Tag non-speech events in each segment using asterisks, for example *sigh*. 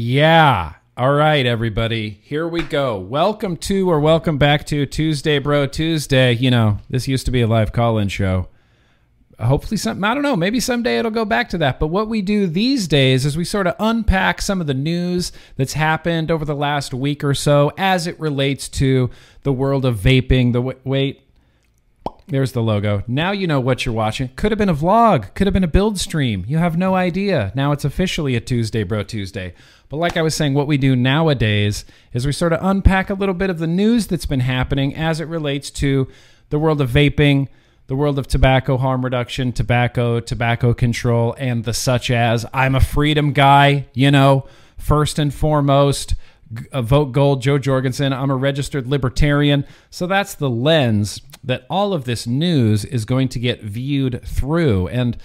Yeah. All right, everybody. Here we go. Welcome to or welcome back to Tuesday Bro Tuesday. You know, this used to be a live call-in show. Hopefully some I don't know, maybe someday it'll go back to that. But what we do these days is we sort of unpack some of the news that's happened over the last week or so as it relates to the world of vaping. The wait, there's the logo. Now you know what you're watching. Could have been a vlog, could have been a build stream. You have no idea. Now it's officially a Tuesday Bro Tuesday. But like I was saying, what we do nowadays is we sort of unpack a little bit of the news that's been happening as it relates to the world of vaping, the world of tobacco harm reduction, tobacco, tobacco control, and the such as. I'm a freedom guy, you know, first and foremost. Uh, vote gold, Jo Jorgensen. I'm a registered libertarian. So that's the lens that all of this news is going to get viewed through. And,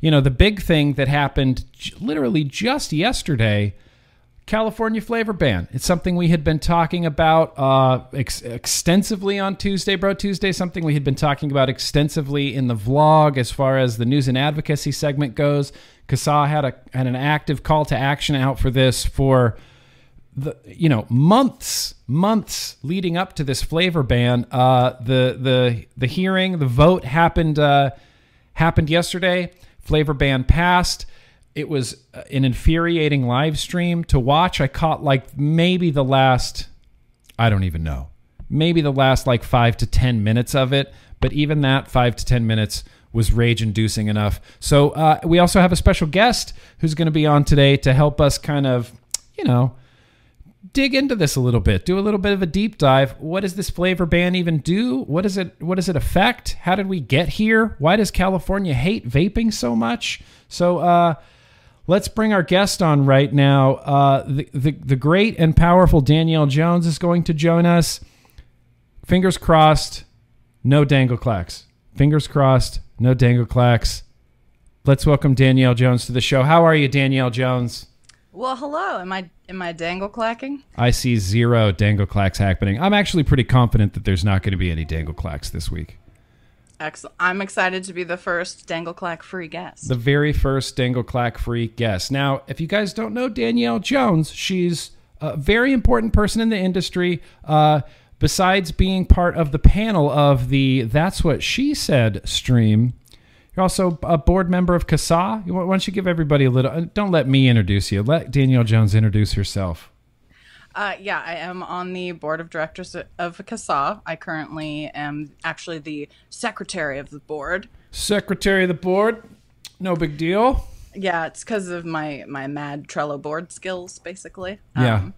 you know, the big thing that happened literally just yesterday California flavor ban. It's something we had been talking about uh, ex- extensively on Tuesday, Bro Tuesday. Something we had been talking about extensively in the vlog as far as the news and advocacy segment goes. CASAA had a had an active call to action out for this for the you know months months leading up to this flavor ban. Uh, the the the hearing, the vote happened uh, happened yesterday. Flavor ban passed it was an infuriating live stream to watch. I caught like maybe the last, I don't even know, maybe the last like five to 10 minutes of it. But even that five to 10 minutes was rage inducing enough. So uh, we also have a special guest who's going to be on today to help us kind of, you know, dig into this a little bit, do a little bit of a deep dive. What does this flavor ban even do? What does it what does it affect? How did we get here? Why does California hate vaping so much? So uh Let's bring our guest on right now. Uh, the, the, the great and powerful Danielle Jones is going to join us. Fingers crossed, no dangle clacks. Fingers crossed, no dangle clacks. Let's welcome Danielle Jones to the show. How are you, Danielle Jones? Well, hello. Am I am I dangle clacking? I see zero dangle clacks happening. I'm actually pretty confident that there's not going to be any dangle clacks this week. Excellent. I'm excited to be the first Dangle Clack free guest. The very first Dangle Clack free guest. Now, if you guys don't know Danielle Jones, she's a very important person in the industry. Uh, besides being part of the panel of the That's What She Said stream, you're also a board member of CASAA. Why don't you give everybody a little? Uh, don't let me introduce you. Let Danielle Jones introduce herself. Uh, yeah, I am on the board of directors of CASAA. I currently am actually the secretary of the board. Secretary of the board? No big deal. Yeah, it's because of my my mad Trello board skills, basically. Yeah. Um,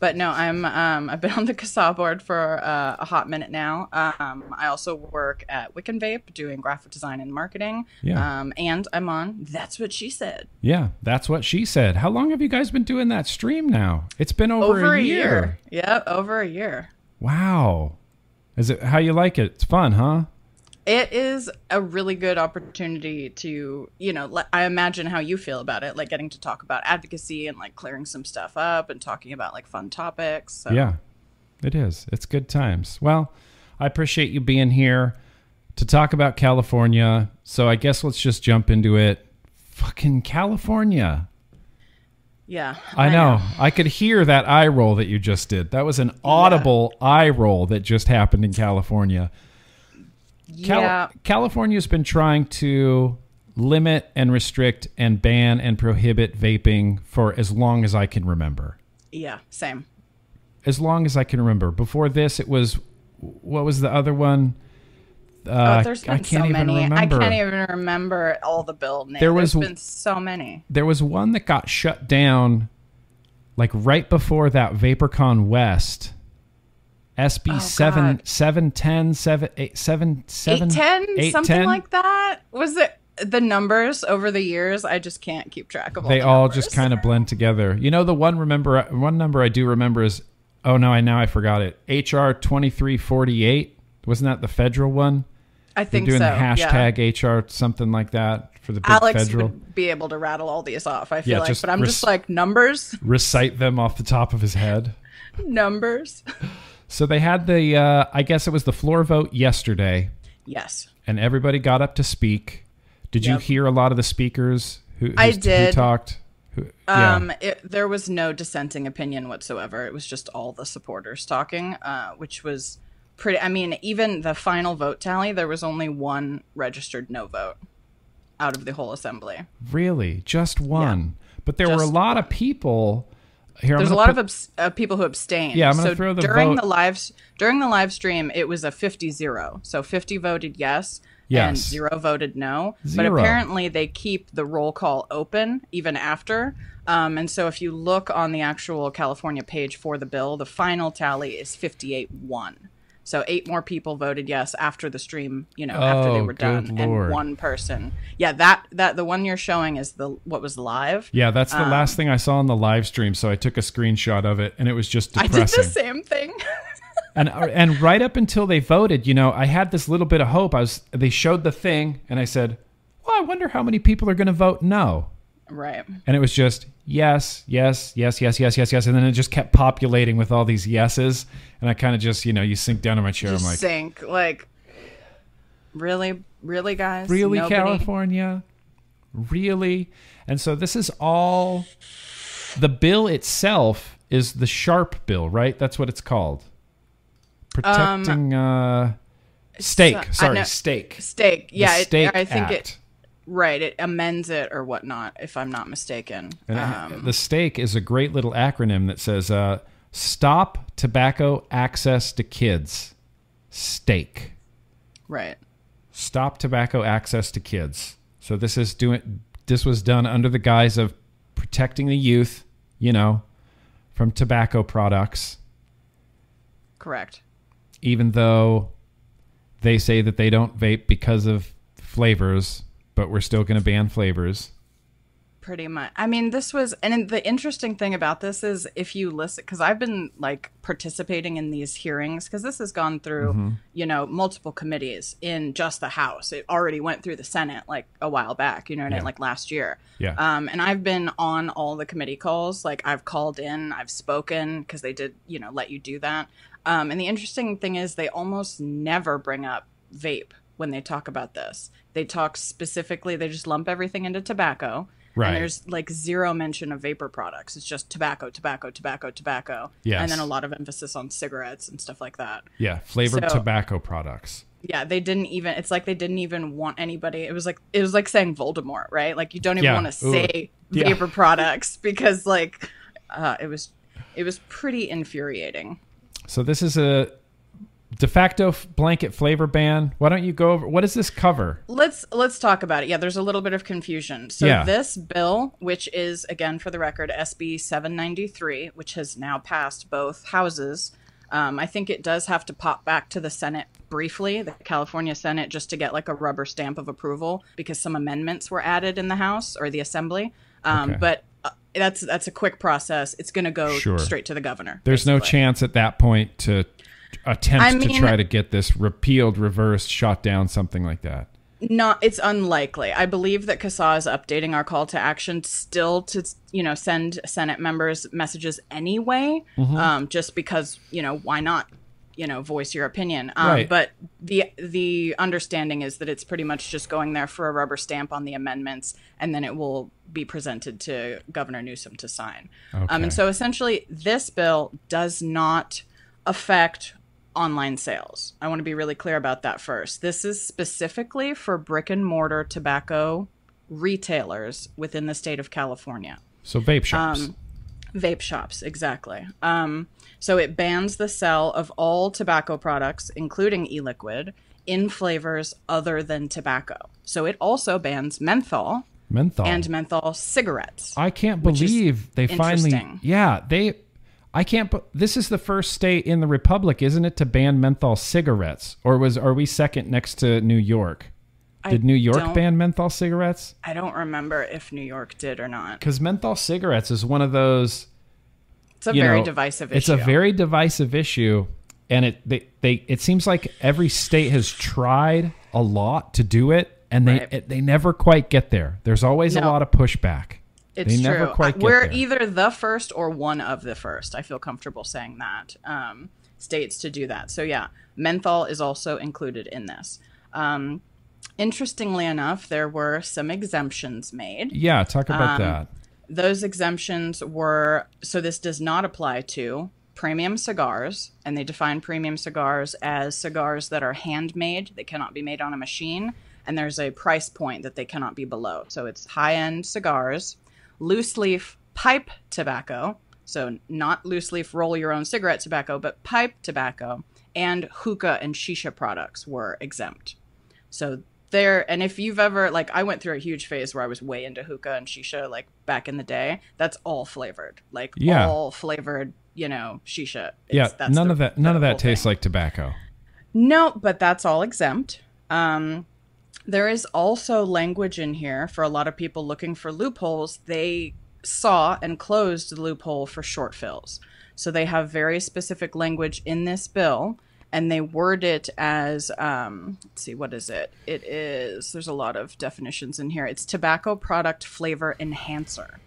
but no, I'm um, I've been *laughs* on the CASAA board for uh, a hot minute now. Um, I also work at Wiccan Vape doing graphic design and marketing. Yeah. Um, and I'm on That's What She Said. Yeah, that's what she said. How long have you guys been doing that stream now? It's been over, over a, a year. year. Yeah, over a year. Wow. Is it how you like it? It's fun, huh? It is a really good opportunity to you know i imagine how you feel about it like getting to talk about advocacy and like clearing some stuff up and talking about like fun topics so. yeah it is it's good times well i appreciate you being here to talk about california so i guess let's just jump into it fucking california yeah I, I know. know. i could hear that eye roll that you just did that was an audible yeah. eye roll that just happened in california Cal- yeah. California's been trying to limit and restrict and ban and prohibit vaping for as long as I can remember. Yeah, same. As long as I can remember. Before this, it was what was the other one? Uh, oh, there's been I can't so even many. Remember. I can't even remember all the bill names. There was there's been so many. There was one that got shut down, like right before that VaporCon West SB seven oh, seven seven ten seven eight seven seven eight ten something like that. Was it the numbers over the years? I just can't keep track of. All they the all just kind of blend together. You know, the one remember one number I do remember is oh no, I now I forgot it. HR twenty three forty eight wasn't that the federal one? I think They're doing so, the hashtag yeah. HR something like that for the big Alex federal. would be able to rattle all these off. I feel yeah, like, but I'm just like numbers. Recite them off the top of his head. *laughs* numbers. *laughs* So they had the, uh, I guess it was the floor vote yesterday. Yes. And everybody got up to speak. Did yep. you hear a lot of the speakers who, who I did. who talked? Who- yeah. Um, it, there was no dissenting opinion whatsoever. It was just all the supporters talking, uh, which was pretty. I mean, even the final vote tally, there was only one registered no vote out of the whole assembly. really, just one. But there were a Just lot of people. Here, There's a lot put- of abs- uh, people who abstained. Yeah, I'm gonna so throw the during vote- the live during the live stream, it was a 50-0. So 50 voted yes, and zero voted no. Zero. But apparently, they keep the roll call open even after. Um, and so, if you look on the actual California page for the bill, the final tally is 58-1. So eight more people voted yes after the stream, you know, after they Oh, were done, lord. and one person. Yeah, that that the one you're showing is the what was live. Yeah, that's the Um, last thing I saw on the live stream. So I took a screenshot of it, and it was just I did the same thing. *laughs* and and right up until they voted, you know, I had this little bit of hope. I was they showed the thing, and I said, "Well, I wonder how many people are going to vote no." Right. And it was just yes, yes, yes, yes, yes, yes, yes, and then it just kept populating with all these yeses, and I kind of just, you know, you sink down in my chair. just I'm like, sink like really really guys really, Nobody- California, really? And so this is all. The bill itself is the Sharp bill, right? That's what it's called. Protecting uh, stake. Um, I Sorry, know- stake. steak The yeah it, Stake i think Act. it right it amends it or whatnot if i'm not mistaken um, the stake is a great little acronym that says uh, "Stop Tobacco Access to Kids." Stake. right Stop tobacco access to kids. So this is doing. This was done under the guise of protecting the youth. You know, from tobacco products. correct Even though they say that they don't vape because of flavors, but we're still going to ban flavors. pretty much i mean this was and the interesting thing about this is if you listen because i've been like participating in these hearings because this has gone through Mm-hmm. you know multiple committees in just the house it already went through the senate like a while back you know what I Yeah. mean like last year Yeah. um and i've been on all the committee calls like i've called in i've spoken because they did you know let you do that um and the interesting thing is they almost never bring up vape when they talk about this they talk specifically they just lump everything into tobacco Right. and there's like zero mention of vapor products. It's just tobacco, tobacco, tobacco, tobacco. Yes. And then a lot of emphasis on cigarettes and stuff like that. Yeah, flavored So- tobacco products. Yeah, they didn't even it's like they didn't even want anybody. It was like it was like saying Voldemort, right? Like you don't even Yeah. want to Ooh. say Yeah. vapor products *laughs* because like uh it was it was pretty infuriating. So this is a de facto blanket flavor ban. Why don't you go over what does this cover? Let's let's talk about it. Yeah, there's a little bit of confusion. So Yeah. this bill, which is again for the record SB 793, which has now passed both houses, um, I think it does have to pop back to the Senate briefly, the California Senate, just to get like a rubber stamp of approval because some amendments were added in the House or the Assembly. Um, Okay. But uh, that's that's a quick process. It's going to go Sure. straight to the governor. There's no chance at that point to attempt I to try to get this repealed, reversed, shot down, something like that. not it's unlikely i believe that CASAA is updating our call to action still to you know send senate members messages anyway Mm-hmm. um, just because you know why not you know voice your opinion um, Right. but the the understanding is that it's pretty much just going there for a rubber stamp on the amendments and then it will be presented to governor newsom to sign um, and so essentially this bill does not affect online sales. I want to be really clear about that first. This is specifically for brick and mortar tobacco retailers within the state of California. So vape shops. Um, Vape shops, exactly. Um, so it bans the sale of all tobacco products, including e liquid, in flavors other than tobacco. So it also bans menthol menthol. and menthol cigarettes. I can't believe they finally. Yeah, they. I can't. This is the first state in the republic, isn't it, to ban menthol cigarettes? Or was are we second next to New York? I Did New York ban menthol cigarettes? I don't remember if New York did or not. Because menthol cigarettes is one of those. It's a very know, divisive issue. It's a very divisive issue, and it they, they it seems like every state has tried a lot to do it, and they Right. it, they never quite get there. There's always a lot of pushback. It's they true. never quite get We're there. either the first or one of the first. I feel comfortable saying that. Um, states to do that. So yeah, menthol is also included in this. Um, interestingly enough, there were some exemptions made. Yeah, talk about Um, that. those exemptions were so this does not apply to premium cigars, and they define premium cigars as cigars that are handmade, they cannot be made on a machine, and there's a price point that they cannot be below. So it's high end cigars, loose leaf pipe tobacco, so not loose leaf roll your own cigarette tobacco, but pipe tobacco, and hookah and shisha products were exempt. So there and if you've ever like I went through a huge phase where I was way into hookah and shisha like back in the day, that's all flavored. Like Yeah. all flavored, you know, shisha. It's- yeah, that's none the- of that. None of that tastes thing. like tobacco. No, but that's all exempt. Um, there is also language in here for a lot of people looking for loopholes. They saw and closed the loophole for short fills. So they have very specific language in this bill, and they word it as um, let's see, what is it? It is, there's a lot of definitions in here. It's tobacco product flavor enhancer.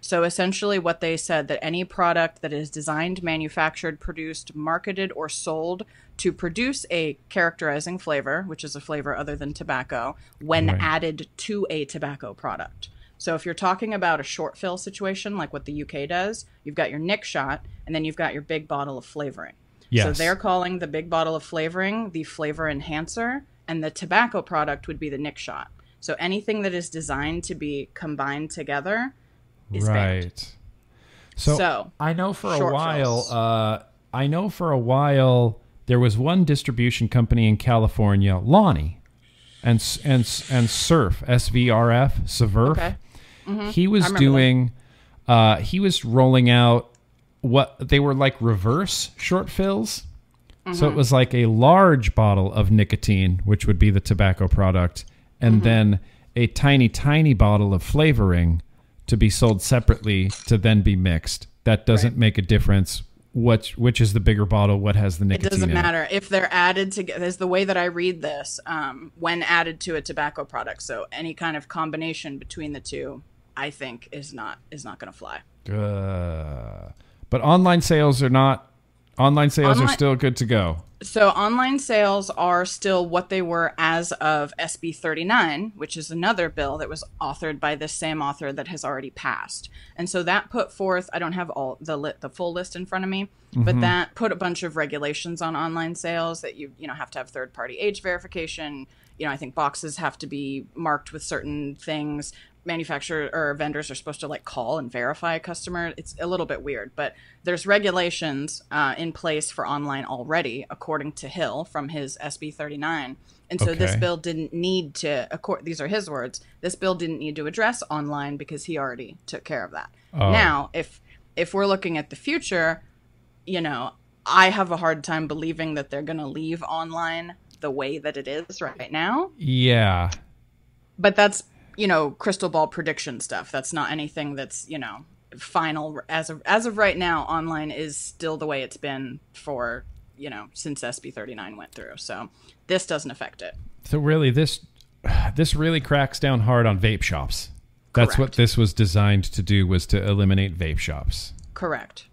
So essentially, what they said that any product that is designed, manufactured, produced, marketed, or sold to produce a characterizing flavor, which is a flavor other than tobacco, when Right. added to a tobacco product. So if you're talking about a short fill situation like what the UK does, you've got your nick shot, and then you've got your big bottle of flavoring. Yes. So they're calling the big bottle of flavoring the flavor enhancer, and the tobacco product would be the nick shot. So anything that is designed to be combined together is banned. right. So, So, I know for a while. Uh, I know for a while there was one distribution company in California, Lonnie, and and and Surf SVRF Sverf. Okay. He was doing. Uh, he was rolling out what they were like reverse short fills. So Mm-hmm. it was like a large bottle of nicotine, which would be the tobacco product, and Mm-hmm. then a tiny, tiny bottle of flavoring to be sold separately to then be mixed. That doesn't make a difference. Which which is the bigger bottle? What has the nicotine It doesn't it. matter if they're added together. Is the way that I read this um, when added to a tobacco product. So any kind of combination between the two, I think, is not is not going to fly. Uh, but online sales are not. Online sales are still good to go. So online sales are still what they were as of SB 39, which is another bill that was authored by this same author that has already passed. And so that put forth, I don't have all the lit, the full list in front of me, but mm-hmm. that put a bunch of regulations on online sales that you you know have to have third party age verification. You know, I think boxes have to be marked with certain things. Manufacturer or vendors are supposed to like call and verify a customer. It's a little bit weird, but there's regulations uh, in place for online already, according to Hill from his SB 39. And so this bill didn't need to. Accord, these are his words. This bill didn't need to address online because he already took care of that. Oh. Now, if if we're looking at the future, you know, I have a hard time believing that they're going to leave online the way that it is right now. Yeah. But that's you know crystal ball prediction stuff. That's not anything that's you know final as of as of right now. Online is still the way it's been for you know since SB 39 went through. So this doesn't affect it. So really, this this really cracks down hard on vape shops. That's what this was designed to do was to eliminate vape shops Correct.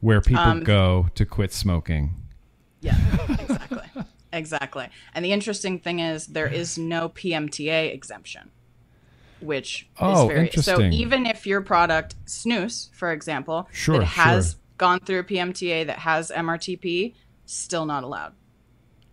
where people Um, go to quit smoking. Yeah, exactly. *laughs* exactly. And the interesting thing is there is no PMTA exemption, which Oh, is very so even if your product snus, for example, Sure, that has sure. gone through a PMTA that has MRTP, still not allowed.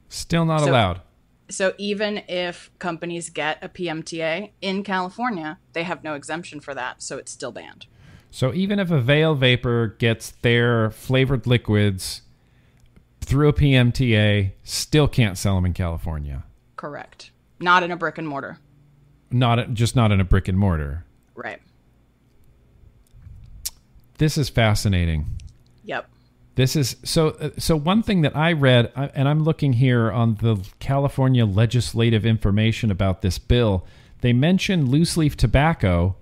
Still not So- allowed. So even if companies get a PMTA in California, they have no exemption for that, so it's still banned. So even if a Veil Vapor gets their flavored liquids through a PMTA, still can't sell them in California. Correct. Not in a brick and mortar. Not just not in a brick and mortar. Right. This is fascinating. Yep. This is so. uh, So one thing that I read, and I'm looking here on the California legislative information about this bill. They mention loose leaf tobacco,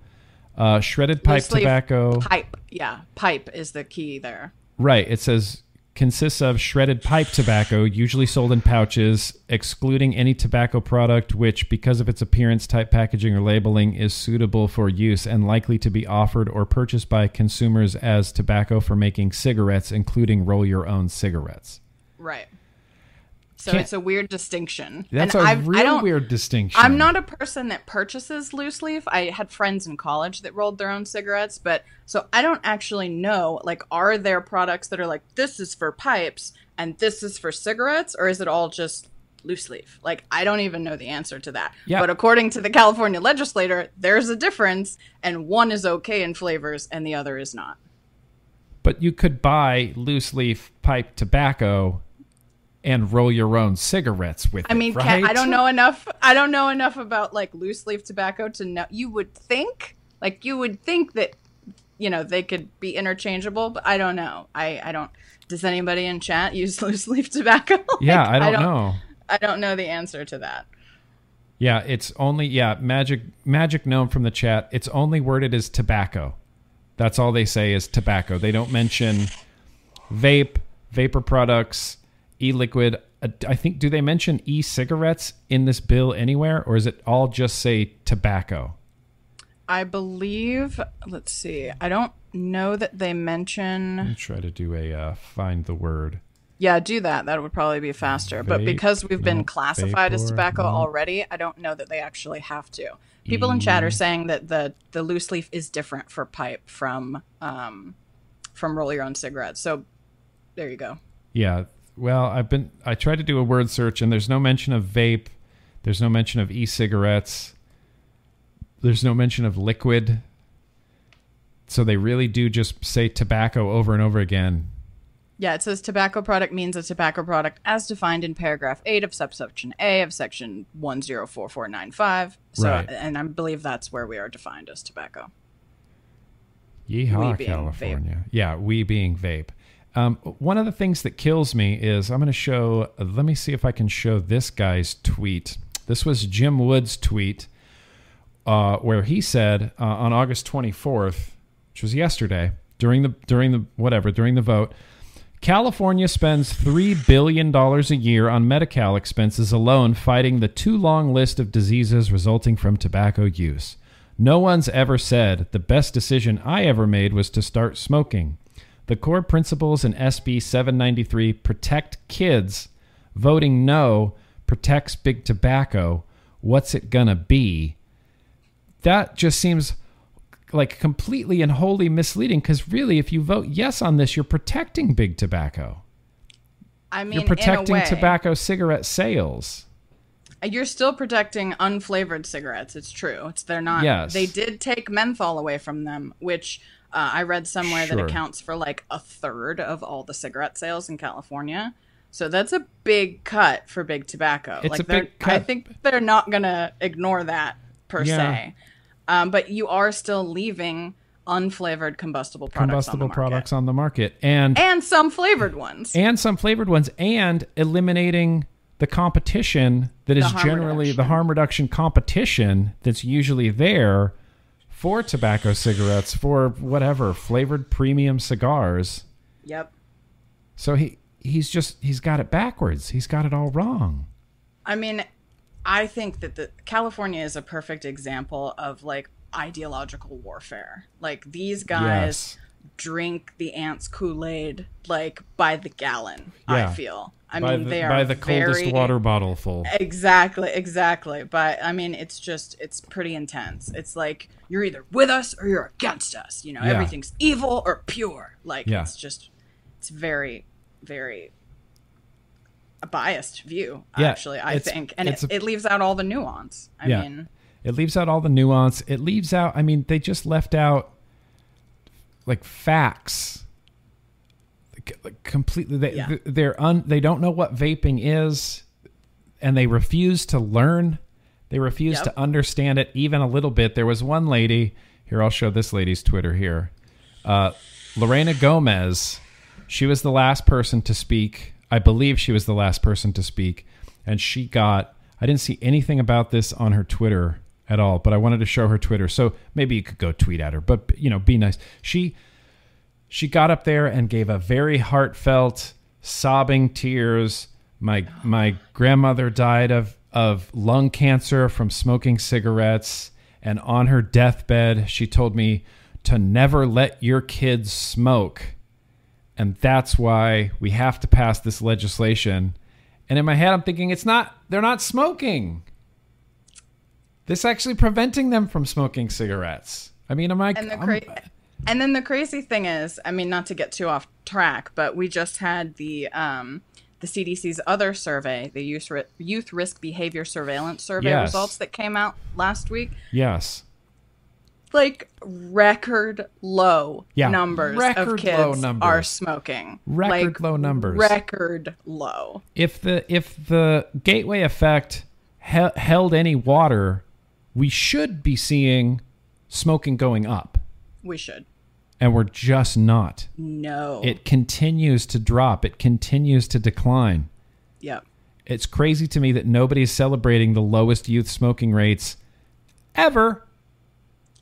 uh, shredded pipe tobacco. Pipe. Yeah. Pipe is the key there. Right. It says consists of shredded pipe tobacco, usually sold in pouches, excluding any tobacco product which, because of its appearance, type packaging, or labeling, is suitable for use and likely to be offered or purchased by consumers as tobacco for making cigarettes, including roll your own cigarettes. Right. So Can't- it's a weird distinction. That's and a I've- real weird distinction. I'm not a person that purchases loose leaf. I had friends in college that rolled their own cigarettes, but so I don't actually know like are there products that are like this is for pipes and this is for cigarettes or is it all just loose leaf? Like I don't even know the answer to that. Yeah. But according to the California legislator, there's a difference and one is okay in flavors and the other is not. But you could buy loose leaf pipe tobacco and roll your own cigarettes with I it, mean, right? can, I don't know enough. I don't know enough about like loose leaf tobacco to know. You would think, like, you would think that, you know, they could be interchangeable, but I don't know. I I don't. Does anybody in chat *laughs* use loose leaf tobacco? *laughs* Like, Yeah, I don't, know. I don't know the answer to that. Yeah, it's only yeah, magic magic gnome from the chat. It's only worded as tobacco. That's all they say is tobacco. They don't mention vape, vapor products, e-liquid. Uh, I think do they mention e-cigarettes in this bill anywhere or is it all just say tobacco? I believe. Let's see. I don't know that they mention. Let me try to do a uh, find the word. Yeah, do that. That would probably be faster. but because we've been no, classified as tobacco no. already, I don't know that they actually have to. People in chat are saying that the the loose leaf is different for pipe from um from roll your own cigarettes. So there you go. Yeah. Well, I've been I tried to do a word search and there's no mention of vape. There's no mention of e-cigarettes. There's no mention of liquid. So they really do just say tobacco over and over again. Yeah, it says tobacco product means a tobacco product as defined in paragraph 8 of subsection A of section 104495. So Right. and I believe that's where we are defined as tobacco. Yeehaw, We being California. Yeah, we being vape. Um, one of the things that kills me is I'm going to show. let me see if I can show this guy's tweet. This was Jim Wood's tweet, uh, where he said uh, on August 24th, which was yesterday, during the during the whatever during the vote, California spends $3 billion a year on Medi-Cal expenses alone fighting the too long list of diseases resulting from tobacco use. No one's ever said the best decision I ever made was to start smoking. The core principles in SB 793 protect kids. Voting no protects big tobacco. What's it gonna be? That just seems like completely and wholly misleading because really, if you vote yes on this, you're protecting big tobacco. I mean, You're protecting way, tobacco cigarette sales. You're still protecting unflavored cigarettes. It's true. It's they're not. Yes. They did take menthol away from them, which uh, I read somewhere Sure. that accounts for like a third of all the cigarette sales in California. So that's a big cut for big tobacco. It's like a big cut. I think they're not gonna ignore that per Yeah. se. Um, but you are still leaving unflavored combustible products on the Combustible market. products on the market, and and some flavored ones. and some flavored ones, and eliminating the competition that is harm generally the harm reduction competition that's usually there for tobacco cigarettes, for whatever flavored premium cigars. Yep. So he he's just he's got it backwards. He's got it all wrong. I mean, I think that the California is a perfect example of like ideological warfare. Like these guys Yes. drink the ANTZ Kool Aid like by the gallon. Yeah. I feel. I by mean, the, they are by the coldest very- water bottle full. Exactly, exactly. But I mean, it's just it's pretty intense. It's like you're either with us or you're against us. You know, Yeah. everything's evil or pure. Like Yeah. it's just it's very, very a biased view. Yeah, actually, I think, and it, a- it leaves out all the nuance. I Yeah. mean, It leaves out all the nuance. It leaves out. I mean, they just left out like facts. Completely, they, Yeah. they're un. They don't know what vaping is, and they refuse to learn. They refuse Yep. to understand it even a little bit. There was one lady here. I'll show this lady's Twitter here. Uh, Lorena Gomez. She was the last person to speak. I believe she was the last person to speak, and she got. I didn't see anything about this on her Twitter at all, but I wanted to show her Twitter. So maybe you could go tweet at her, but you know, be nice. She she got up there and gave a very heartfelt, sobbing tears. My my grandmother died of of lung cancer from smoking cigarettes, and on her deathbed, she told me to never let your kids smoke, and that's why we have to pass this legislation. And in my head, I'm thinking it's not. They're not smoking. This actually preventing them from smoking cigarettes. I mean, am I? And the cra- and then the crazy thing is, I mean, not to get too off track, but we just had the um, the CDC's other survey, the youth ri- youth risk behavior surveillance survey Yes. results that came out last week. yes. Like record low Yeah, numbers record of kids low numbers. are smoking. Record Like, low numbers. Record low. if the if the gateway effect he- held any water, we should be seeing smoking going up, We should. And we're just not. No. It continues to drop. It continues to decline. Yep. It's crazy to me that nobody's celebrating the lowest youth smoking rates ever.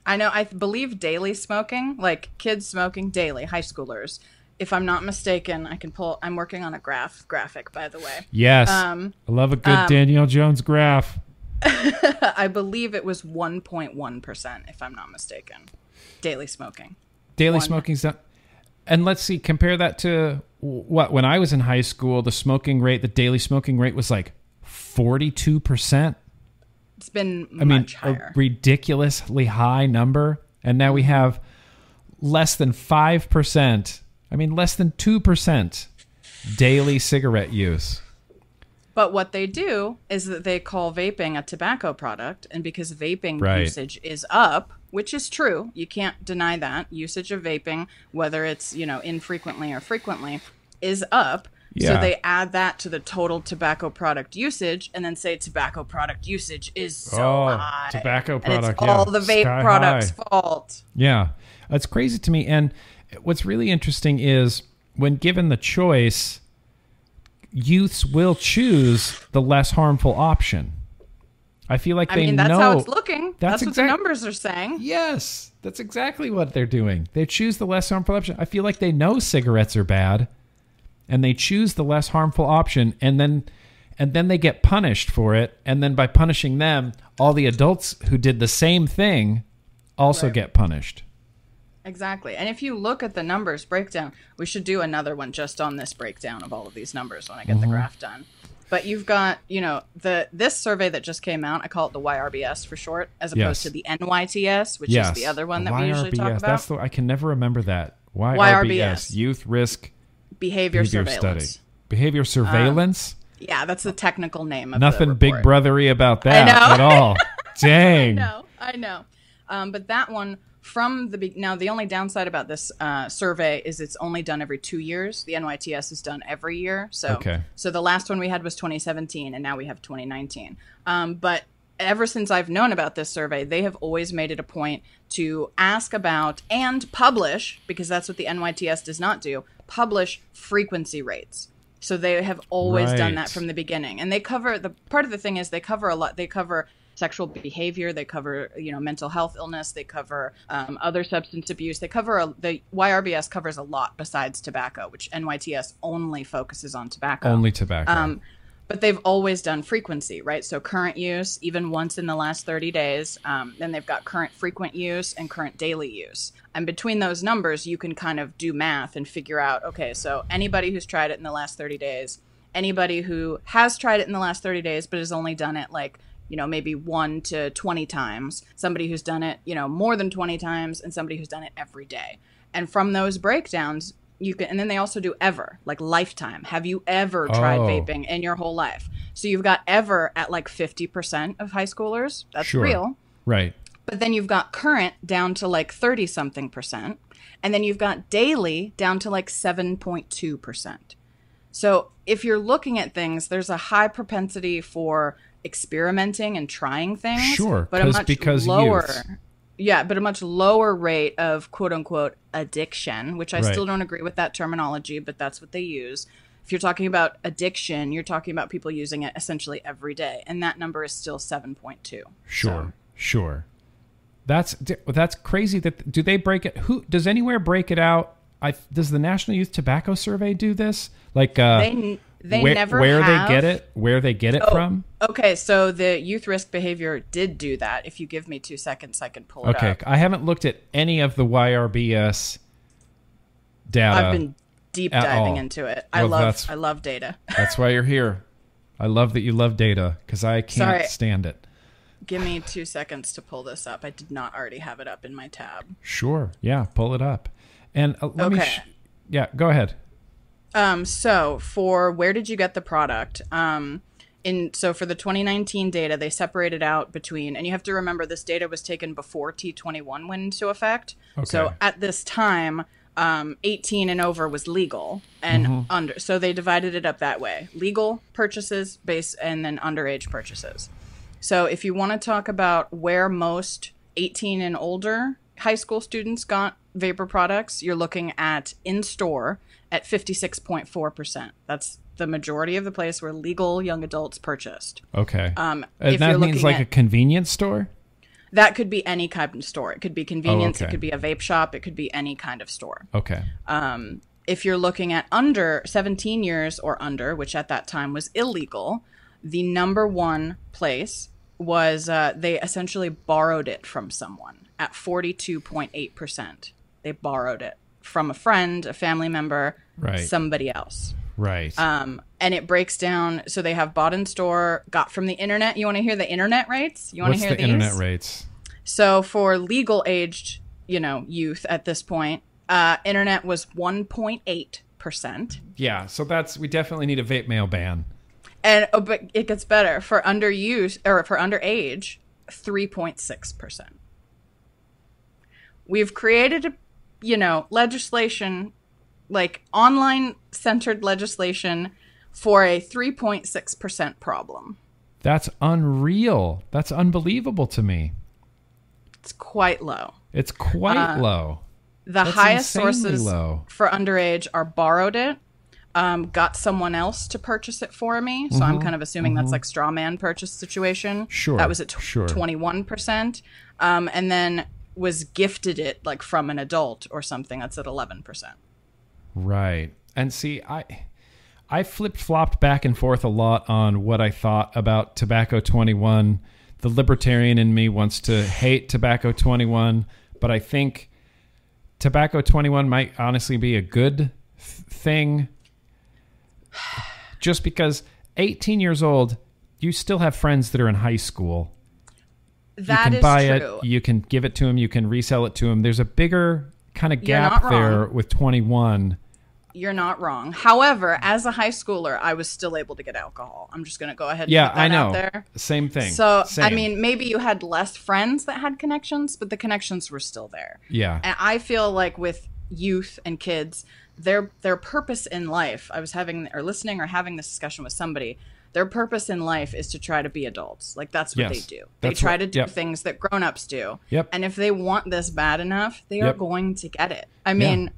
I know. I believe daily smoking, like kids smoking daily, high schoolers. If I'm not mistaken, I can pull. I'm working on a graph graphic, by the way. Yes, Um, I love a good Danielle Jones graph. *laughs* I believe it was 1.1 percent, if I'm not mistaken, daily smoking. Daily one. smoking's not. And let's see, compare that to what when I was in high school, the smoking rate, the daily smoking rate was like forty-two percent. It's been I mean, higher. a ridiculously high number, and now we mm-hmm. have less than five percent. I mean, less than two percent daily cigarette use. But what they do is that they call vaping a tobacco product, and because vaping Right. usage is up, which is true, you can't deny that usage of vaping, whether it's you know infrequently or frequently, is up. Yeah. So they add that to the total tobacco product usage, and then say tobacco product usage is so Oh, high. tobacco and it's all yeah, the vape sky product's high. fault. Yeah, that's crazy to me. And what's really interesting is when given the choice, youths will choose the less harmful option. I feel like I they mean, that's know. how it's looking. That's That's, what the numbers are saying. Yes, that's exactly what they're doing. They choose the less harmful option. I feel like they know cigarettes are bad, and they choose the less harmful option, and then and then they get punished for it. And then by punishing them, all the adults who did the same thing also Right. get punished. Exactly. And if you look at the numbers breakdown, we should do another one just on this breakdown of all of these numbers when I get Mm-hmm. the graph done. But you've got, you know, the this survey that just came out, I call it the YRBS for short, as opposed Yes. to the NYTS, which yes, is the other one that The we usually talk about. That's the I can never remember that. YRBS, YRBS. Youth Risk behavior, Behavior surveillance. Study. Behavior surveillance. Yeah, that's the technical name of Nothing big brothery about that at all. *laughs* Dang. I know, I know. Um, but that one from the be- now the only downside about this uh, survey is it's only done every two years. The NYTS is done every year. So Okay. so the last one we had was 2017, and now we have 2019. Um, but ever since I've known about this survey, they have always made it a point to ask about and publish because that's what the NYTS does not do. Publish frequency rates. So they have always done that from the beginning, and they cover the part of the thing is they cover a lot. They cover sexual behavior, they cover you know mental health illness, they cover um, other substance abuse. They cover a, the YRBS covers a lot besides tobacco, which NYTS only focuses on tobacco. Only tobacco. Um, but they've always done frequency, right? So current use, even once in the last 30 days. Um, then they've got current frequent use and current daily use. And between those numbers, you can kind of do math and figure out okay, so anybody who's tried it in the last 30 days, anybody who has tried it in the last 30 days but has only done it like, you know, maybe one to 20 times, somebody who's done it, you know, more than 20 times, and somebody who's done it every day. And from those breakdowns, you can, and then they also do ever, like lifetime. Have you ever tried Oh. vaping in your whole life? So you've got ever at like 50% of high schoolers. That's Sure. real. right. But then you've got current down to like 30 something percent. And then you've got daily down to like 7.2%. So if you're looking at things, there's a high propensity for experimenting and trying things. Sure, but a 'cause- much because lower. youth. Yeah, but a much lower rate of quote unquote addiction, which I Right. still don't agree with that terminology, but that's what they use. If you're talking about addiction, you're talking about people using it essentially every day, and that number is still 7.2. Sure. Sure. That's that's crazy. That do they break it? Who does anywhere break it out? I does the National Youth Tobacco Survey do this? Like uh, They n- they where, never where have- they get it, where they get it Oh, from? Okay, so the youth risk behavior did do that. If you give me two seconds, I can pull it Okay, up. I haven't looked at any of the YRBS data. I've been deep diving all. into it. I Well, love I love data. That's why you're here. I love that you love data because I can't Sorry. stand it. Give me two seconds to pull this up. I did not already have it up in my tab. Sure. Yeah. Pull it up. And uh, let me. Sh- yeah. Go ahead. Um, so for where did you get the product? Um, in so for the 2019 data, they separated out between, and you have to remember this data was taken before T21 went into effect. Okay. So at this time, um, 18 and over was legal, and under. So they divided it up that way: legal purchases, base, and then underage purchases. So if you want to talk about where most 18 and older high school students got vapor products, you're looking at in store at 56.4%. That's the majority of the place where legal young adults purchased. Okay. Um, and if that you're means like at, a convenience store. that could be any kind of store. It could be convenience, Oh, okay. it could be a vape shop, it could be any kind of store. Okay. Um, if you're looking at under 17 years or under, which at that time was illegal, the number one place was uh, they essentially borrowed it from someone at 42.8%. They borrowed it from a friend, a family member, Right. somebody else. right. Um, and it breaks down. So they have bought in store, got from the internet. You want to hear the internet rates? You want to hear the these? internet rates? So for legal aged, you know, youth at this point, uh, internet was 1.8 percent, Yeah. So that's we definitely need a vape mail ban. and oh, but it gets better for underuse or for underage, 3.6 percent. We've created, a, you know, legislation, like online centered legislation, for a 3.6 percent problem. That's unreal. That's unbelievable to me. It's quite low. It's quite Uh, low. The That's highest sources low. for underage are borrowed it, um, got someone else to purchase it for me. So I'm kind of assuming that's like straw man purchase situation. Mm-hmm. Sure, That was at tw- sure. 21%. Um, and then was gifted it like from an adult or something. That's at 11%. Right. And see, I I flipped flopped back and forth a lot on what I thought about Tobacco 21. The libertarian in me wants to hate Tobacco 21, but I think Tobacco 21 might honestly be a good th- thing *sighs* just because 18 years old, you still have friends that are in high school. That you can is buy true. it, you can give it to him. you can resell it to him. There's a bigger kind of gap there with 21. You're not wrong. However, as a high schooler, I was still able to get alcohol. I'm just going to go ahead and Yeah, put that I know. out there. Same thing. So, I mean, maybe you had less friends that had connections, but the connections were still there. yeah, And I feel like with youth and kids, their their purpose in life. I was having or listening or having this discussion with somebody. Their purpose in life is to try to be adults. Like that's what Yes, they do. They try what- to do yep. things that grown-ups do. Yep. And if they want this bad enough, they are going to get it. I mean,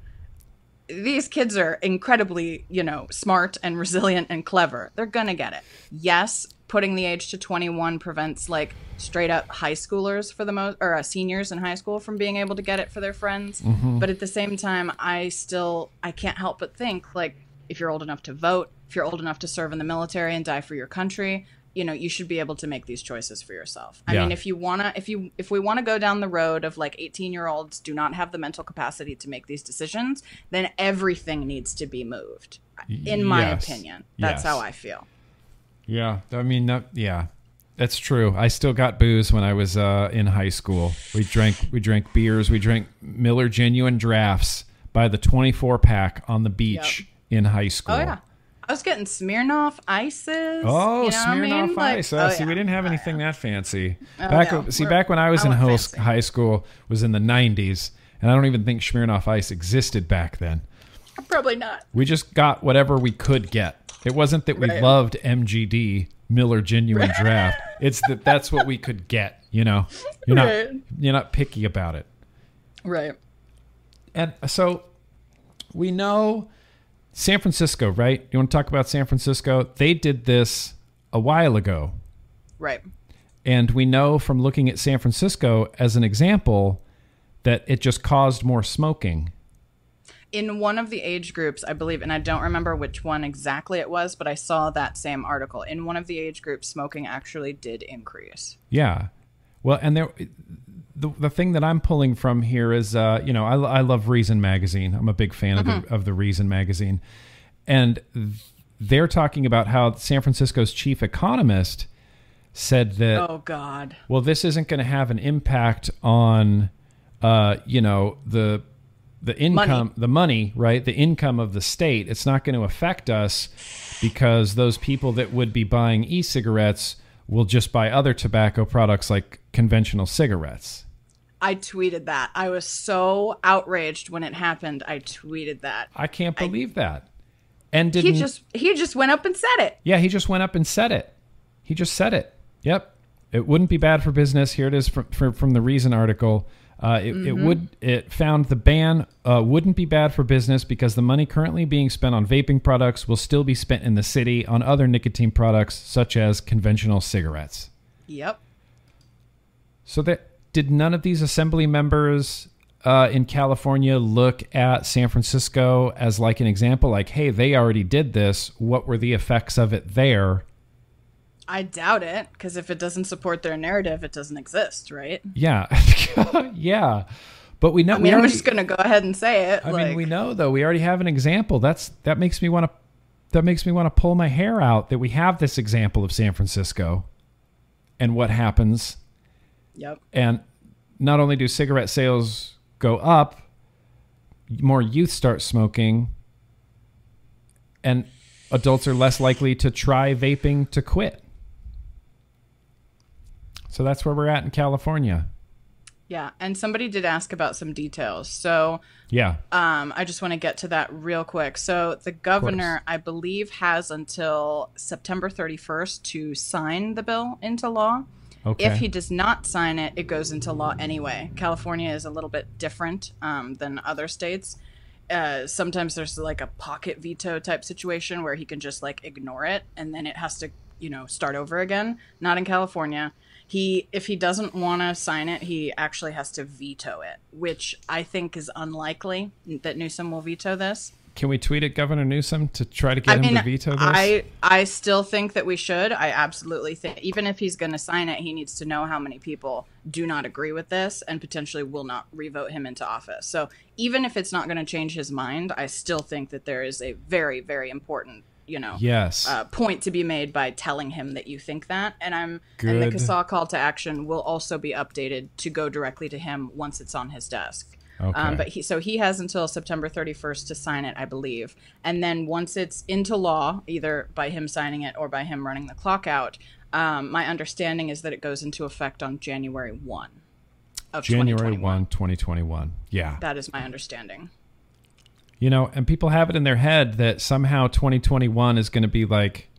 these kids are incredibly, you know, smart and resilient and clever. They're going to get it. Yes, putting the age to 21 prevents like straight up high schoolers for the most or uh, seniors in high school from being able to get it for their friends. But at the same time, I still I can't help but think like if you're old enough to vote, if you're old enough to serve in the military and die for your country, you know, you should be able to make these choices for yourself. I Yeah. mean, if you want to if you if we want to go down the road of like 18-year-olds do not have the mental capacity to make these decisions, then everything needs to be moved. In my Yes. opinion. That's Yes. how I feel. Yeah. I mean, that, yeah, that's true. I still got booze when I was uh, in high school. We drank we drank beers. We drank Miller Genuine Drafts by the 24 pack on the beach in high school. Oh yeah. I was getting Smirnoff ices. Oh, you know what I Smirnoff mean? Like- Ice. Uh, oh, see, we didn't have Oh, anything that fancy. Oh, back no. see, We're- back when I was I in fancy. high school was in the 90s, and I don't even think Smirnoff Ice existed back then. Probably not. We just got whatever we could get. It wasn't that we Right. loved MGD Miller Genuine Draft. It's that that's what we could get. You know, you're not Right. you're not picky about it. Right. And so we know San Francisco, right? You want to talk about San Francisco? They did this a while ago. Right. And we know from looking at San Francisco as an example that it just caused more smoking. In one of the age groups, I believe, and I don't remember which one exactly it was, but I saw that same article. In one of the age groups, smoking actually did increase. Yeah. Well, and there, the, the thing that I'm pulling from here is, uh, you know, I, I love Reason magazine. I'm a big fan of, the, of the Reason magazine, and they're talking about how San Francisco's chief economist said that Oh God. well, this isn't going to have an impact on, uh, you know, the the income, the money, right? The income of the state. It's not going to affect us because those people that would be buying e-cigarettes will just buy other tobacco products like conventional cigarettes. I tweeted that. I was so outraged when it happened. I tweeted that. I can't believe that. And didn't He just he just went up and said it. Yeah, he just went up and said it. He just said it. Yep. It wouldn't be bad for business. Here it is from, from, from the Reason article. Uh, it, it would. It found the ban uh, wouldn't be bad for business because the money currently being spent on vaping products will still be spent in the city on other nicotine products such as conventional cigarettes. Yep. So that did none of these assembly members uh, in California look at San Francisco as like an example? Like, hey, they already did this. What were the effects of it there? I doubt it because if it doesn't support their narrative, it doesn't exist, right? Yeah, *laughs* yeah. But we know. I we mean, I'm just gonna go ahead and say it. I like, mean, we know though. We already have an example. That's that makes me want to. That makes me want to pull my hair out that we have this example of San Francisco, and what happens. Yep. And not only do cigarette sales go up, more youth start smoking, and adults are less likely to try vaping to quit. So that's where we're at in California. Yeah, and somebody did ask about some details. So Yeah. um, I just want to get to that real quick. So the governor, I believe, has until September 31st to sign the bill into law. Okay. If he does not sign it, it goes into law anyway. California is a little bit different um, than other states. Uh, sometimes there's like a pocket veto type situation where he can just like ignore it and then it has to, you know, start over again. Not in California. He, if he doesn't want to sign it, he actually has to veto it, which I think is unlikely that Newsom will veto this. Can we tweet at Governor Newsom to try to get I him mean, to veto this? I I still think that we should. I absolutely think even if he's going to sign it, he needs to know how many people do not agree with this and potentially will not revote him into office. So even if it's not going to change his mind, I still think that there is a very very important you know yes. uh, point to be made by telling him that you think that. And I'm and the Good. CASAA call to action will also be updated to go directly to him once it's on his desk. Okay. Um, but he so he has until September 31st to sign it, I believe. And then once it's into law, either by him signing it or by him running the clock out, um, my understanding is that it goes into effect on January 1 of January 2021. 1, 2021. Yeah. That is my understanding. You know, and people have it in their head that somehow 2021 is going to be like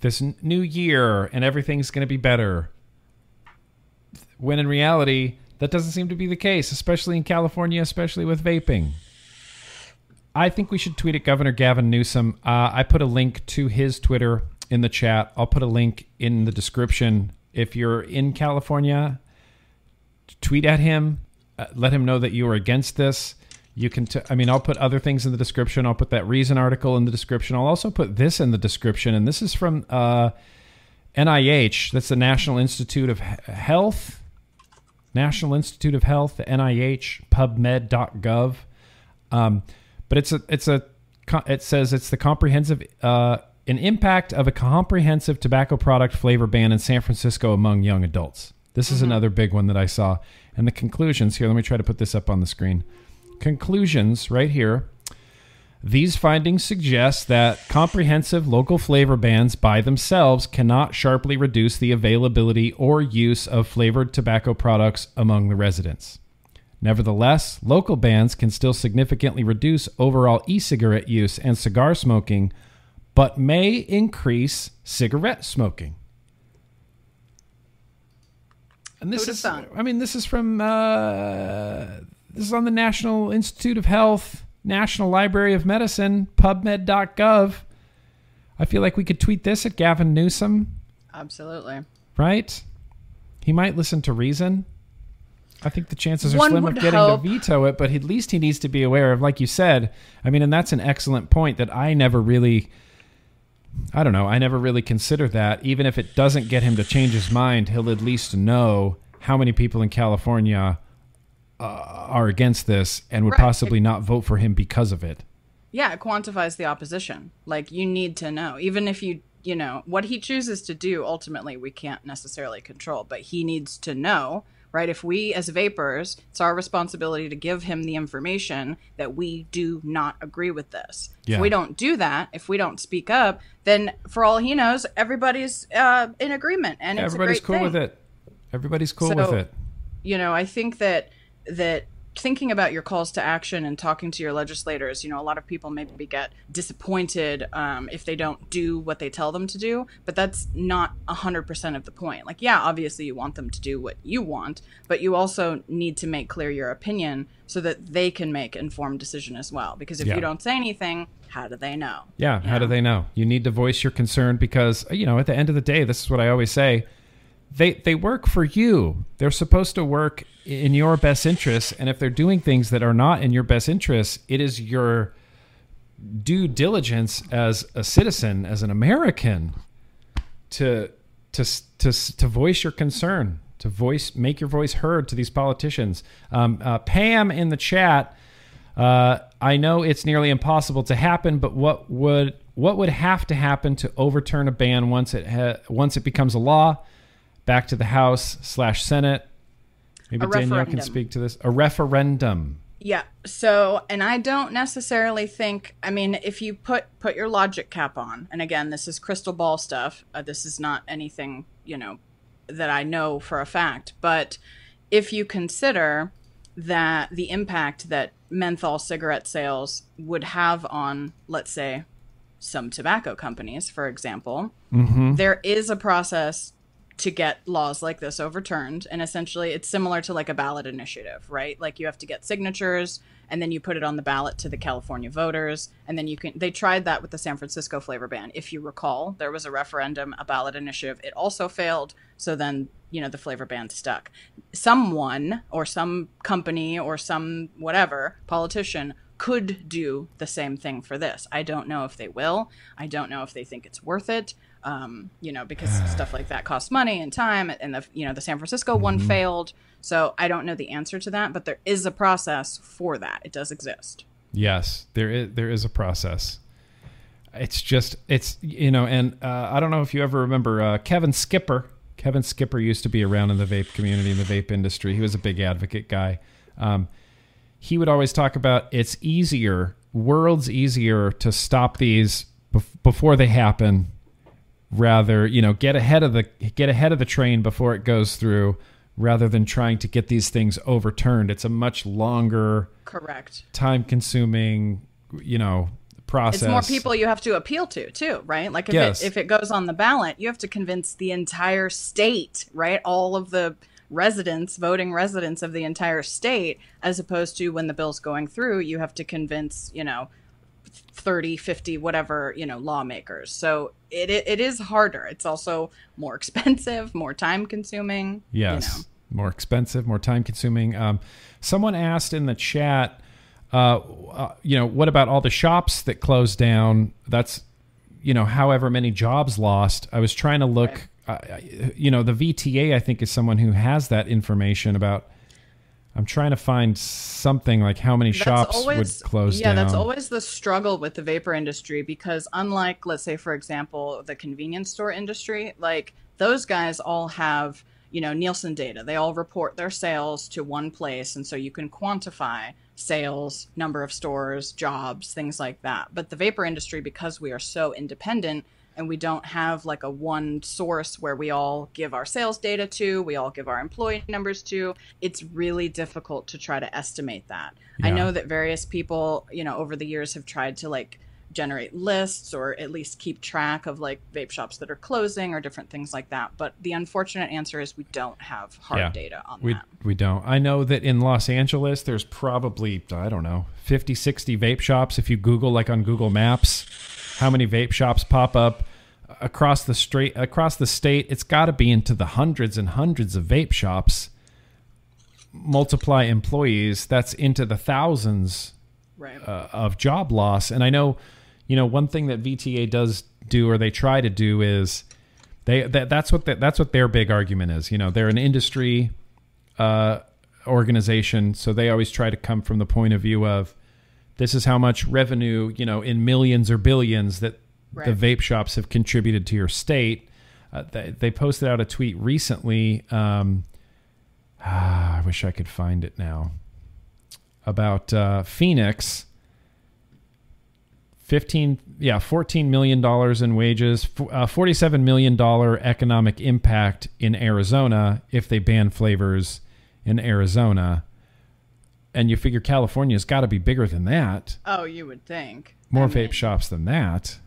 this new year and everything's going to be better. When in reality, that doesn't seem to be the case, especially in California, especially with vaping. I think we should tweet at Governor Gavin Newsom. Uh, I put a link to his Twitter in the chat. I'll put a link in the description. If you're in California, tweet at him. Uh, let him know that you are against this. You can. T- I mean, I'll put other things in the description. I'll put that Reason article in the description. I'll also put this in the description. And this is from uh, NIH. That's the National Institute of Health. National Institute of Health, NIH, PubMed.gov. Um, but it's a it's a it says it's the comprehensive uh, an impact of a comprehensive tobacco product flavor ban in San Francisco among young adults. This is another big one that I saw. And the conclusions here. Let me try to put this up on the screen. Conclusions right here. These findings suggest that comprehensive local flavor bans by themselves cannot sharply reduce the availability or use of flavored tobacco products among the residents. Nevertheless, local bans can still significantly reduce overall e cigarette use and cigar smoking, but may increase cigarette smoking. And this is? I mean, this is from, uh, this is on the National Institute of Health, National Library of Medicine, PubMed.gov. I feel like we could tweet this at Gavin Newsom, Absolutely. right? He might listen to Reason. I think the chances are One slim of getting hope. to veto it, but at least he needs to be aware of, like you said. I mean, and that's an excellent point that I never really, I don't know, I never really consider that. Even if it doesn't get him to change his mind, he'll at least know how many people in California uh, are against this and would Right. possibly not vote for him because of it. yeah, it quantifies the opposition. Like you need to know, even if you you know what he chooses to do. Ultimately, we can't necessarily control, but he needs to know. Right? If we, as vapors, it's our responsibility to give him the information that we do not agree with this. Yeah. If we don't do that, if we don't speak up, then for all he knows, everybody's uh, in agreement, and it's a Everybody's cool thing with it. Everybody's cool So- with it. you know, I think that that thinking about your calls to action and talking to your legislators, you know, a lot of people maybe get disappointed um, if they don't do what they tell them to do, but that's not 100% of the point. Like, yeah, obviously you want them to do what you want, but you also need to make clear your opinion so that they can make informed decision as well. Because if Yeah. you don't say anything, how do they know? Yeah, how do they know? You need to voice your concern because you know at the end of the day, this is what I always say. They they work for you. They're supposed to work in your best interest, and if they're doing things that are not in your best interest, it is your due diligence as a citizen, as an American, to to to to voice your concern, to voice make your voice heard to these politicians. Um, uh, Pam in the chat. Uh, I know it's nearly impossible to happen, but what would what would have to happen to overturn a ban once it ha- once it becomes a law? Back to the House slash Senate. Maybe Danielle can speak to this. A referendum. Yeah. So, and I don't necessarily think. I mean, if you put put your logic cap on, and again, this is crystal ball stuff. Uh, this is not anything you know that I know for a fact. But if you consider that the impact that menthol cigarette sales would have on, let's say, some tobacco companies, for example, there is a process to get laws like this overturned. And essentially it's similar to like a ballot initiative right? Like you have to get signatures and then you put it on the ballot to the california voters. And then you can they tried that with the san francisco flavor ban if you recall. There was a referendum a ballot initiative. It also failed. So then you know the flavor ban stuck. Someone or some company or some whatever politician could do the same thing for this. I don't know if they will. I don't know if they think it's worth it um, you know, because *sighs* stuff like that costs money and time. And the you know the San Francisco one failed, so I don't know the answer to that. But there is a process for that. It does exist. Yes, there is there is a process. It's just it's you know, and uh, I don't know if you ever remember uh, Kevin Skipper. Kevin Skipper used to be around in the vape community in the vape industry. He was a big advocate guy. Um, he would always talk about it's easier, worlds easier to stop these bef- before they happen rather you know get ahead of the get ahead of the train before it goes through rather than trying to get these things overturned it's a much longer Correct. time consuming you know process It's more people you have to appeal to too, right? Like if Yes. it if it goes on the ballot, you have to convince the entire state, right? All of the residents, voting residents of the entire state, as opposed to when the bill's going through, you have to convince, you know, 30, 50, whatever, you know, lawmakers. So it it, it is harder. It's also more *laughs* expensive, more time consuming. yes You know. more expensive more time consuming um, someone asked in the chat uh, uh, you know what about all the shops that closed down that's you know however many jobs lost i was trying to look uh, you know the vta i think is someone who has that information about i'm trying to find something like how many shops would close yeah down. that's always the struggle with the vapor industry because unlike let's say for example the convenience store industry like those guys all have you know nielsen data. They all report their sales to one place and so you can quantify sales number of stores jobs things like that. But the vapor industry because we are so independent and we don't have like a one source where we all give our sales data to, we all give our employee numbers to. It's really difficult to try to estimate that. I know that various people, you know, over the years have tried to like generate lists or at least keep track of like vape shops that are closing or different things like that. But the unfortunate answer is we don't have hard Yeah. data on We, that. we don't. I know that in Los Angeles, there's probably, I don't know, 50, 60 vape shops. If you Google, like on Google Maps, how many vape shops pop up across the straight across the state, it's got to be into the hundreds and hundreds of vape shops. Multiply employees, that's into the thousands Right. uh, of job loss. And I know, you know, one thing that VTA does do or they try to do is they that, that's what the, that's what their big argument is. You know, they're an industry uh, organization, so they always try to come from the point of view of this is how much revenue, you know, in millions or billions that Right. the vape shops have contributed to your state. Uh, they, they posted out a tweet recently. Um, ah, I wish I could find it now. About uh, Phoenix. 15 yeah 14 million dollars in wages uh, 47 million dollar economic impact in Arizona if they ban flavors in Arizona and you figure California's got to be bigger than that. Oh, you would think. more I vape mean, shops than that.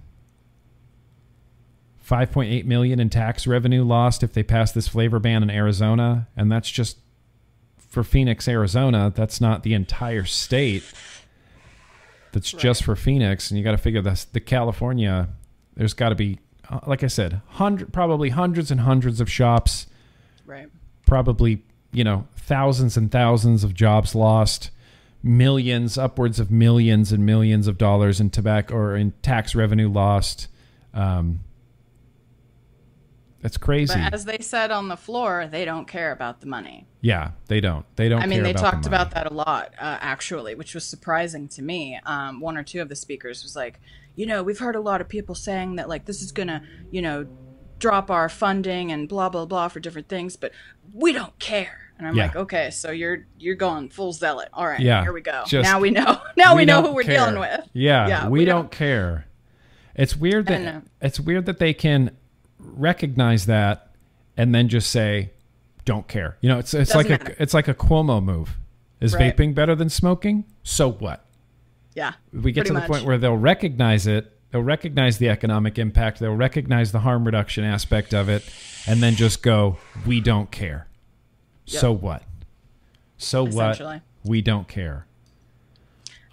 5.8 million in tax revenue lost if they pass this flavor ban in Arizona and that's just for Phoenix Arizona that's not the entire state. That's just for Phoenix and you got to figure this the California there's got to be uh, like I said hundred probably hundreds and hundreds of shops. Right. probably you know thousands and thousands of jobs lost millions upwards of millions and millions of dollars in tobacco or in tax revenue lost um, that's crazy But as they said on the floor, they don't care about the money. yeah they don't they don't I mean, they about talked the about that a lot, uh, actually, which was surprising to me. Um, one or two of the speakers was like, you know, we've heard a lot of people saying that like this is gonna, you know, drop our funding and blah blah blah for different things, but we don't care. And I'm Yeah. like, okay, so you're you're going full zealot. All right, Yeah, here we go. just- now we know. *laughs* Now we, know who we're care. dealing with. Yeah, Yeah, we, we don't, don't- care. It's weird that it's weird that they can recognize that and then just say, "Don't care." You know, it's it's Doesn't like a it's like a Cuomo move. Is Right. vaping better than smoking? So what? Yeah, We get to the much. point where they'll recognize it. They'll recognize the economic impact. They'll recognize the harm reduction aspect of it, and then just go, "We don't care." So what? So what? We don't care.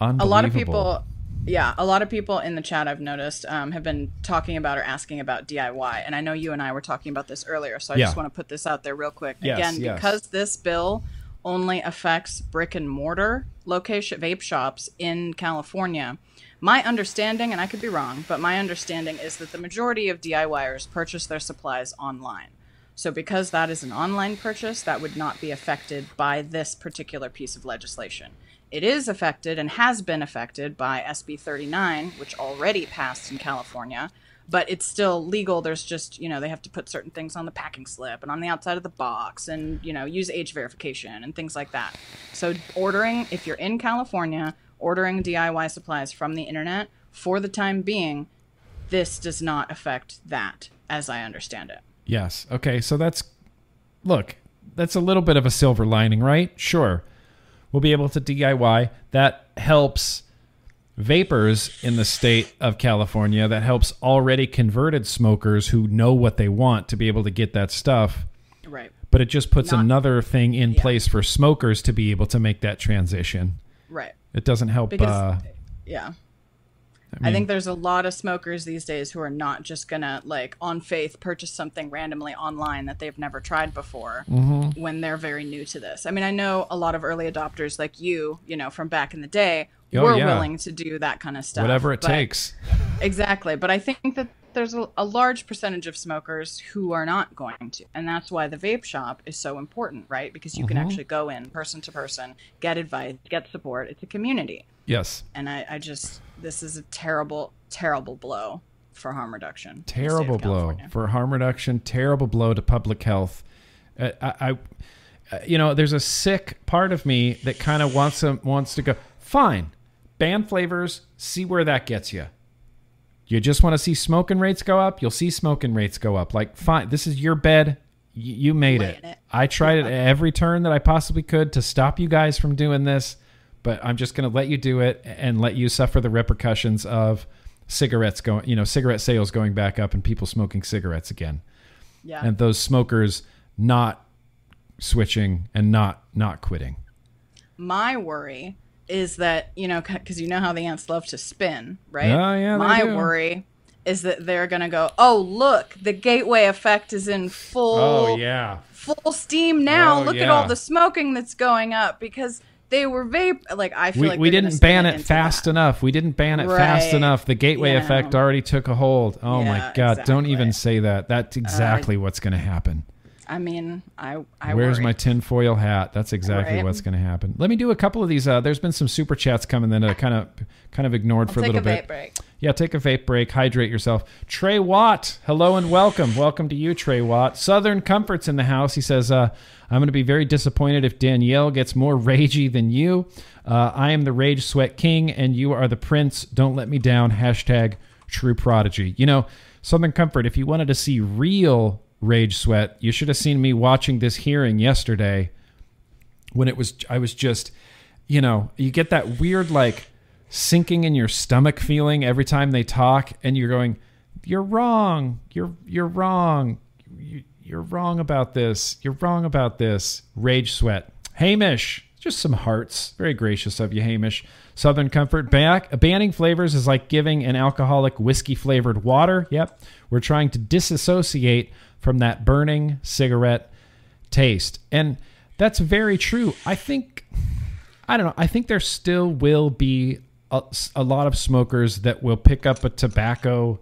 a lot of people yeah a lot of people in the chat i've noticed um, have been talking about or asking about diy and i know you and i were talking about this earlier so i Yeah. just want to put this out there real quick Yes, again yes. because this bill only affects brick and mortar location vape shops in california my understanding and i could be wrong but my understanding is that the majority of diyers purchase their supplies online so, because that is an online purchase, that would not be affected by this particular piece of legislation. It is affected and has been affected by SB 39, which already passed in California, but it's still legal. There's just, you know, they have to put certain things on the packing slip and on the outside of the box and, you know, use age verification and things like that. So, ordering, if you're in California, ordering DIY supplies from the internet, for the time being, this does not affect that, as I understand it. Yes. Okay. So that's look, that's a little bit of a silver lining, right? Sure. We'll be able to DIY. That helps vapors in the state of California. That helps already converted smokers who know what they want to be able to get that stuff. Right. But it just puts Not- another thing in place for smokers to be able to make that transition. Right. It doesn't help. Because uh, yeah. I, I think there's a lot of smokers these days who are not just gonna like on faith purchase something randomly online that they've never tried before Mm-hmm. when they're very new to this. I mean, I know a lot of early adopters like you, you know, from back in the day, Oh, were yeah. willing to do that kind of stuff. whatever it but- takes. Exactly, but I think that there's a, a large percentage of smokers who are not going to, and that's why the vape shop is so important, right? Because you can Mm-hmm. actually go in person to person, get advice, get support. It's a community Yes. and I, I just this is a terrible terrible blow for harm reduction in the state of terrible blow. For harm reduction terrible blow to public health. Uh, I, I uh, you know there's a sick part of me that kind of wants to wants to go fine ban flavors see where that gets you you just want to see smoking rates go up you'll see smoking rates go up. Like fine this is your bed Y- you made it. it. i tried it every turn that i possibly could to stop you guys from doing this but i'm just going to let you do it and let you suffer the repercussions of cigarettes going you know cigarette sales going back up and people smoking cigarettes again. Yeah. And those smokers not switching and not not quitting. My worry is that you know because you know how the ANTZ love to spin right? Yeah, yeah, my worry is that they're gonna go oh look the gateway effect is in full Oh, yeah. full steam now. Oh, look at all the smoking that's going up because they were vape like i feel we, like we didn't ban it fast that. enough we didn't ban it fast enough the gateway You effect already took a hold oh my Yeah, god don't even say that that's exactly what's going to happen I mean, I I Where's worry. my tinfoil hat? That's exactly Right. what's going to happen. Let me do a couple of these. Uh, there's been some super chats coming that I kind of kind of ignored for a little a bit. break. Yeah, take a vape break, hydrate yourself. Trey Watt, hello and welcome. Welcome to you, Trey Watt. Southern Comforts in the house. He says, uh, I'm going to be very disappointed if Danielle gets more *laughs* ragey than you. Uh, I am the Rage Sweat King, and you are the Prince. Don't let me down. Hashtag True Prodigy. You know, Southern Comfort, if you wanted to see real Rage Sweat, you should have seen me watching this hearing yesterday when it was I was just you know you get that weird like sinking in your stomach feeling every time they talk and you're going you're wrong you're you're wrong you, you're wrong about this. You're wrong about this. Rage sweat. Hamish. Just some hearts. Very gracious of you hamish. Southern comfort back. Banning flavors is like giving an alcoholic whiskey flavored water. Yep. We're trying to disassociate from that burning cigarette taste. And that's very true. I think, I don't know, I think there still will be a, a lot of smokers that will pick up a tobacco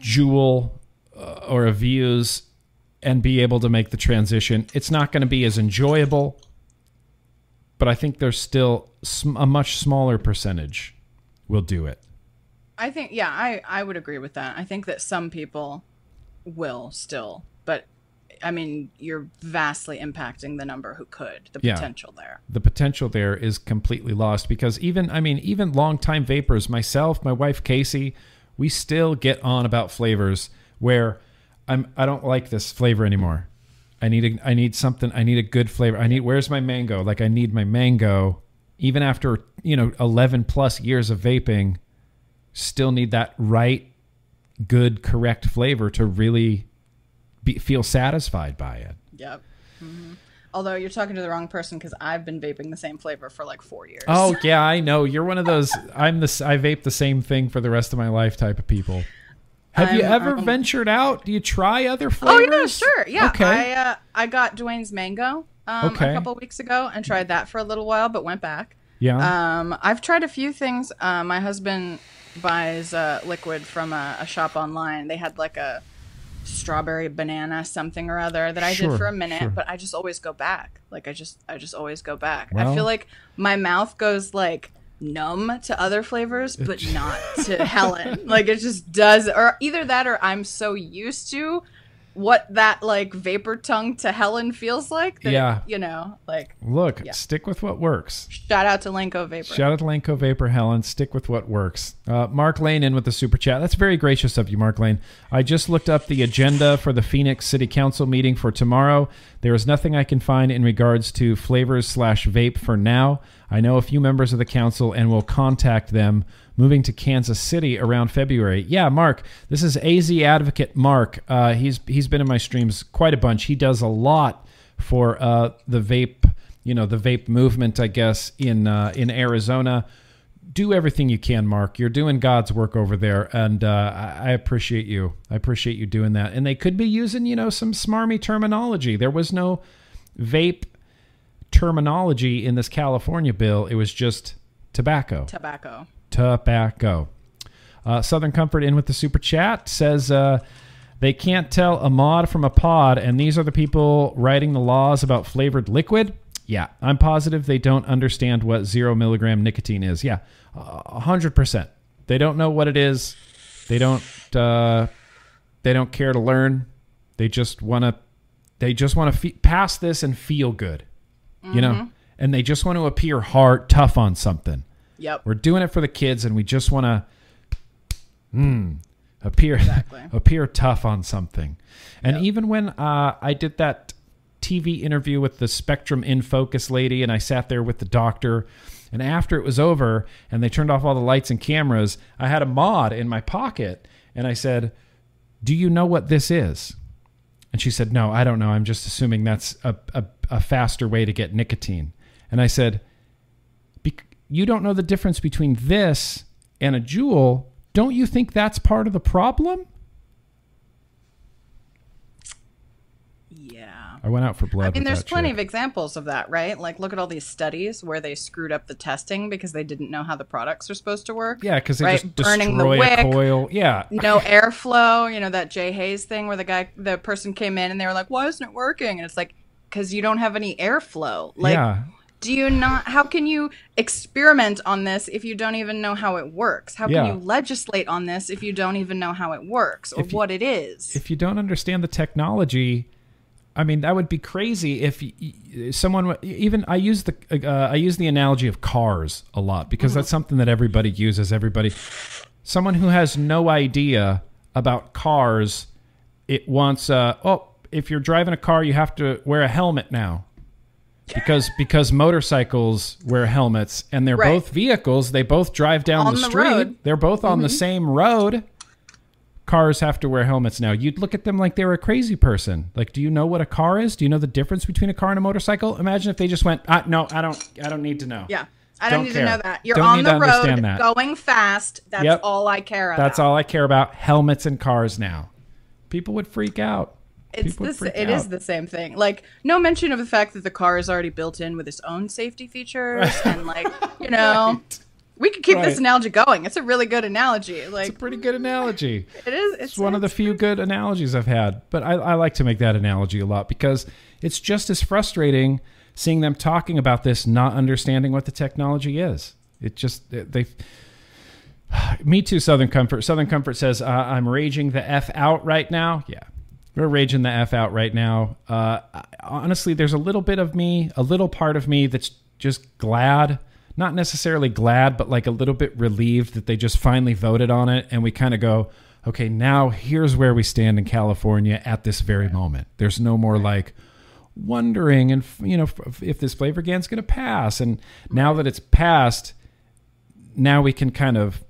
JUUL Uh, or a Vuse and be able to make the transition. It's not going to be as enjoyable, but I think there's still sm- a much smaller percentage will do it. I think yeah, I I would agree with that. I think that some people will still, but I mean, you're vastly impacting the number who could. The Yeah. potential there. the potential there is completely lost because even I mean even longtime vapors, myself, my wife Casey, we still get on about flavors where I'm I don't like this flavor anymore. I need a, I need something I need a good flavor. I need where's my mango? Like I need my mango even after, you know, 11 plus years of vaping, still need that right good correct flavor to really be, feel satisfied by it. Yep. hmm Although you're talking to the wrong person because I've been vaping the same flavor for like four years. Oh yeah, I know. You're one of those. I'm the. I vape the same thing for the rest of my life type of people. Have you I'm- ever I'm- ventured out? Do you try other flavors? Oh yeah, sure. Yeah. Okay. I uh, I got Dwayne's mango um, Okay. a couple weeks ago and tried that for a little while, but went back. yeah. Um, I've tried a few things. Uh, my husband buys uh, liquid from a, a shop online. They had like a strawberry banana something or other that I Sure, did for a minute, sure. but I just always go back. Like I just I just always go back. Well- I feel like my mouth goes like numb to other flavors, but not *laughs* to Helen. Like it just does or either that or I'm so used to what that like vapor tongue to Helen feels like that Yeah. you know, like Look, yeah. stick with what works. shout out to Lenko Vapor. Shout out to Lanco Vapor Helen. Stick with what works. Uh, Mark Lane in with the super chat. That's very gracious of you, Mark Lane. I just looked up the agenda for the Phoenix City Council meeting for tomorrow. There is nothing I can find in regards to flavors slash vape for now. I know a few members of the council and will contact them. Moving to Kansas City around February. Yeah, Mark. This is AZ Advocate Mark. Uh, he's he's been in my streams quite a bunch. He does a lot for uh, the vape you know the vape movement, I guess, in uh, in Arizona. Do everything you can, Mark. You're doing God's work over there, and uh, I I appreciate you. I appreciate you doing that. And they could be using, you know, some smarmy terminology. There was no vape terminology in this California bill. It was just tobacco Tobacco. Tobacco. Uh, Southern Comfort in with the super chat says uh, they can't tell a mod from a pod, and these are the people writing the laws about flavored liquid. Yeah, I'm positive they don't understand what zero milligram nicotine is. Yeah, a hundred percent. They don't know what it is. They don't. Uh, they don't care to learn. They just want to. They just want to fe- pass this and feel good, you know. And they just want to appear hard, tough on something. Yep. We're doing it for the kids, and we just want to mm, appear Exactly. *laughs* appear tough on something. And even when uh, I did that TV interview with the Spectrum in Focus lady, and I sat there with the doctor, and after it was over, and they turned off all the lights and cameras, I had a mod in my pocket, and I said, "Do you know what this is?" And she said, No, I don't know. I'm just assuming that's a, a, a faster way to get nicotine. And I said, "Bec- You don't know the difference between this and a JUUL. Don't you think that's part of the problem? Yeah. I went out for blood. I mean, there's plenty chick. of examples of that, right? Like, look at all these studies where they screwed up the testing because they didn't know how the products are supposed to work. Yeah, because they right? just Burning the destroy a wick. coil. Yeah. No airflow. You know that Jay Hayes thing where the guy, the person came in and they were like, "Why isn't it working?" And it's like, because you don't have any airflow. Like, yeah. Do you not? How can you experiment on this if you don't even know how it works? How can you legislate on this if you don't even know how it works or you- what it is? If you don't understand the technology, I mean, that would be crazy if someone even I use the uh, I use the analogy of cars a lot because Mm-hmm. that's something that everybody uses. Everybody, someone who has no idea about cars, it wants uh, oh, if you're driving a car, you have to wear a helmet now. Because because motorcycles wear helmets and they're Right. both vehicles, they both drive down On the the street. Mm-hmm. They're both on the same road cars have to wear helmets now. You'd look at them like they were a crazy person. Like, do you know what a car is? Do you know the difference between a car and a motorcycle? Imagine if they just went, ah, "No, I don't. I don't need to know." Yeah. I don't, Don't need care. to know that. You're Don't on the road that. going fast. That's Yep. all I care about. That's all I care about. Helmets and cars now. People would freak out. It's this. It is the same thing. Like no mention of the fact that the car is already built in with its own safety features and like you know. *laughs* We could keep Right. this analogy going. It's a really good analogy. Like It's a pretty good analogy. it is. It's, It's one of the few good analogies I've had. But I, I like to make that analogy a lot because it's just as frustrating seeing them talking about this, not understanding what the technology is. It just they. *sighs* Me too, Southern Comfort. Southern Comfort says uh, I'm raging the f out right now. Yeah, we're raging the f out right now. Uh, honestly, there's a little bit of me, a little part of me that's just glad. Not necessarily glad, but like a little bit relieved that they just finally voted on it, and we kind of go, okay, now here's where we stand in California at this very moment. There's no more like wondering and you know if, this flavor gan's going to pass and now that it's passed now we can kind of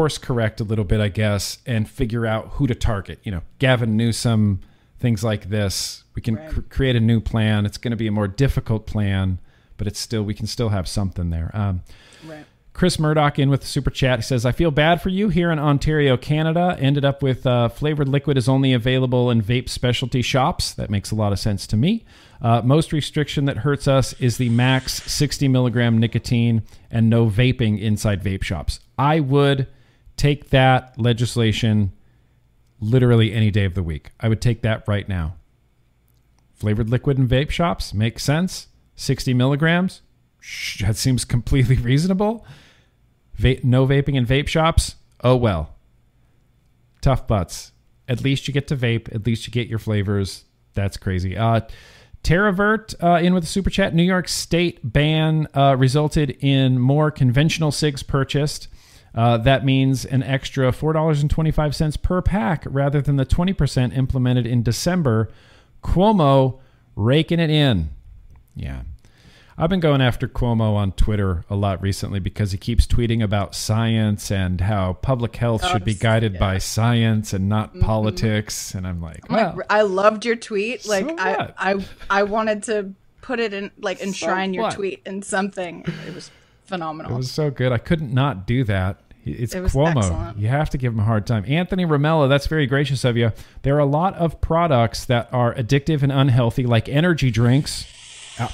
course correct a little bit i guess and figure out who to target you know gavin newsom things like this we can Right. cr- create a new plan it's going to be a more difficult plan but it's still we can still have something there um, right. Chris Murdoch in with the super chat. He says, I feel bad for you here in Ontario, Canada. Ended up with uh, flavored liquid is only available in vape specialty shops. That makes a lot of sense to me. Uh, most restriction that hurts us is the max 60 milligram nicotine and no vaping inside vape shops. I would take that legislation literally any day of the week. I would take that right now. Flavored liquid and vape shops makes sense. 60 milligrams, that seems completely *laughs* reasonable. Va- no vaping in vape shops. Oh well. Tough butts. At least you get to vape. At least you get your flavors. That's crazy. Uh, Terravert uh, in with a super chat. New York State ban uh, resulted in more conventional cigs purchased. Uh, that means an extra four dollars and twenty five cents per pack rather than the twenty percent implemented in December. Cuomo raking it in. Yeah. I've been going after Cuomo on Twitter a lot recently because he keeps tweeting about science and how public health should be guided yeah. by science and not politics. And I'm like, well, I loved your tweet. Like So I. I, I wanted to put it in, like *laughs* enshrine your tweet in something. It was phenomenal. it was so good. I couldn't not do that. It's It Cuomo. excellent. You have to give him a hard time. Anthony Romella, that's very gracious of you. There are a lot of products that are addictive and unhealthy, like energy drinks.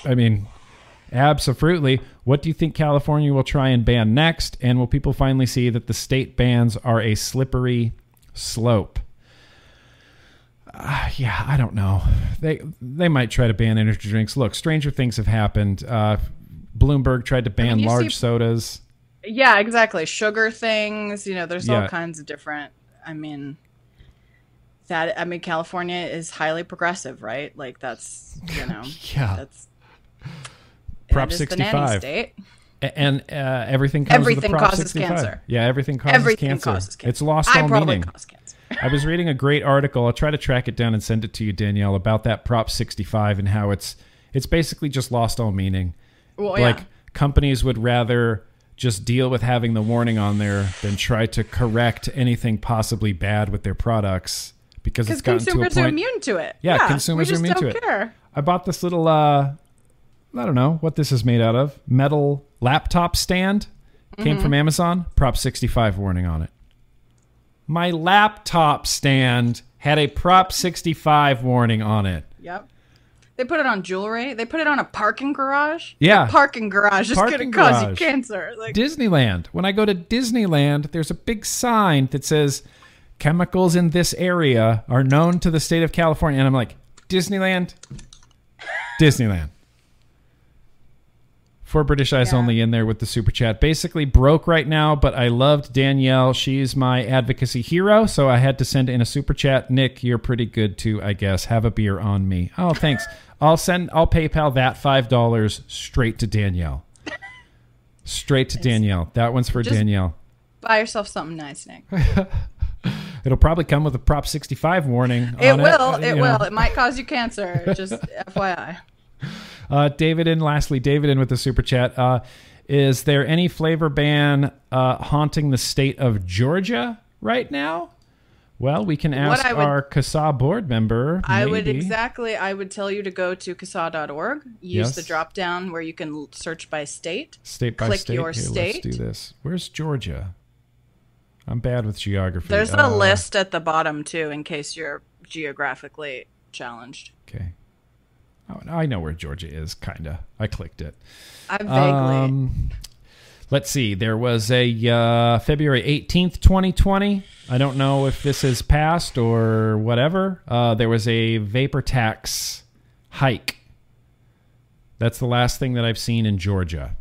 I mean, absolutely. What do you think California will try and ban next? And will people finally see that the state bans are a slippery slope? Uh, yeah, I don't know. They they might try to ban energy drinks. Look, stranger things have happened. Uh, Bloomberg tried to ban you large see- sodas. yeah, exactly. Sugar things. You know, there's Yeah. all kinds of different. I mean, that I mean, California is highly progressive, right? Like that's you know, *laughs* Yeah. that's Prop 65. nanny state. And uh, everything comes with Everything causes 65. cancer. Yeah, everything causes Everything cancer. causes cancer. It's lost I all meaning. I was reading a great article. I'll try to track it down and send it to you, Danielle, about that Prop 65 and how it's it's basically just lost all meaning. Well, like yeah. companies would rather just deal with having the warning on there than try to correct anything possibly bad with their products because it's gotten to a consumers are immune to it. Yeah, consumers we are just immune to it. Care. I bought this little uh I don't know what this is made out of. Metal laptop stand. Came Mm-hmm. from Amazon. Prop 65 warning on it. My laptop stand had a Prop 65 warning on it. Yep. They put it on jewelry. They put it on a parking garage. Yeah. The parking garage is going to cause you cancer. Like, Disneyland. When I go to Disneyland, there's a big sign that says chemicals in this area are known to the state of California. And I'm like, Disneyland? Disneyland. For British Eyes Yeah. Only in there with the super chat. Basically broke right now, but I loved Danielle. She's my advocacy hero, so I had to send in a super chat. Nick, you're pretty good too, I guess. Have a beer on me. Oh, thanks. *laughs* I'll send I'll PayPal that five dollars straight to Danielle. Straight to Danielle. That one's for Just- Danielle. buy yourself something nice, Nick. *laughs* It'll probably come with a Prop 65 warning. It on will. uh, It will. know. It might cause you cancer. Just *laughs* FYI. Uh, David in, lastly, David in with the super chat. Uh, is there any flavor ban uh, haunting the state of Georgia right now? Well, we can ask would- our CASAA board member. I would exactly. I would tell you to go to CASAA.org. Use Yes. the drop down where you can search by state. State by click state. your Here, state. Let's do this. Where's Georgia? I'm bad with geography. There's Uh, a list at the bottom too, in case you're geographically challenged. Okay. Oh, I know where Georgia is, kind of. I clicked it. I vaguely. Um, let's see. There was a uh, February 18th, 2020. I don't know if this is passed or whatever. Uh, there was a vapor tax hike. That's the last thing that I've seen in Georgia.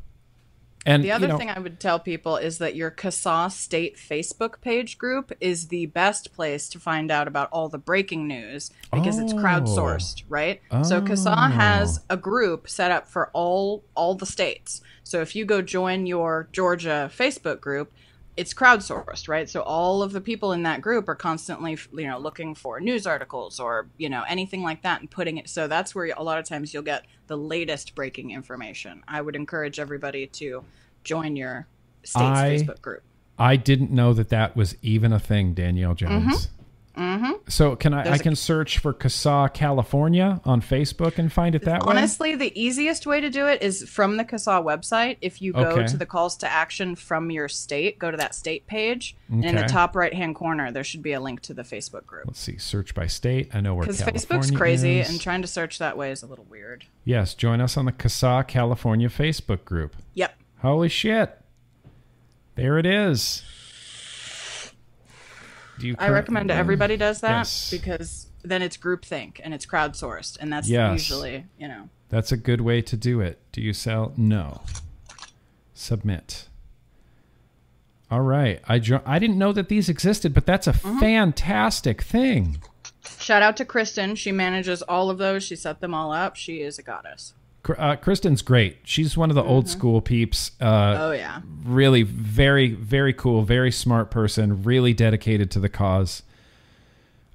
And The other you know, thing I would tell people is that your CASAA State Facebook page group is the best place to find out about all the breaking news because it's Oh. crowdsourced, right? So CASAA Oh. has a group set up for all all the states. So if you go join your Georgia Facebook group, it's crowdsourced, right? So all of the people in that group are constantly, you know, looking for news articles or you know anything like that and putting it. So that's where a lot of times you'll get the latest breaking information. I would encourage everybody to join your state's I- Facebook group. I didn't know that that was even a thing, Danielle Jones. Mm-hmm. Mm-hmm. So can I? There's I a- can search for CASAA California on Facebook and find it that way. Honestly, the easiest way to do it is from the CASAA website. If you go Okay. to the calls to action from your state, go to that state page, and in the top right hand corner, there should be a link to the Facebook group. Let's see. Search by state. I know where Because Facebook's crazy, is. and trying to search that way is a little weird. Yes, join us on the CASAA California Facebook group. Yep. Holy shit. There it is. Do you I recommend currently- everybody does that Yes. because then it's groupthink and it's crowdsourced, and that's Yes. usually, you know. That's a good way to do it. Do you sell? No. Submit. All right. I jo- I didn't know that these existed, but that's a Mm-hmm. fantastic thing. Shout out to Kristen. She manages all of those. She set them all up. She is a goddess. Uh, Kristen's great. She's one of the old school peeps. Uh, Oh yeah. really very very cool very smart person really dedicated to the cause.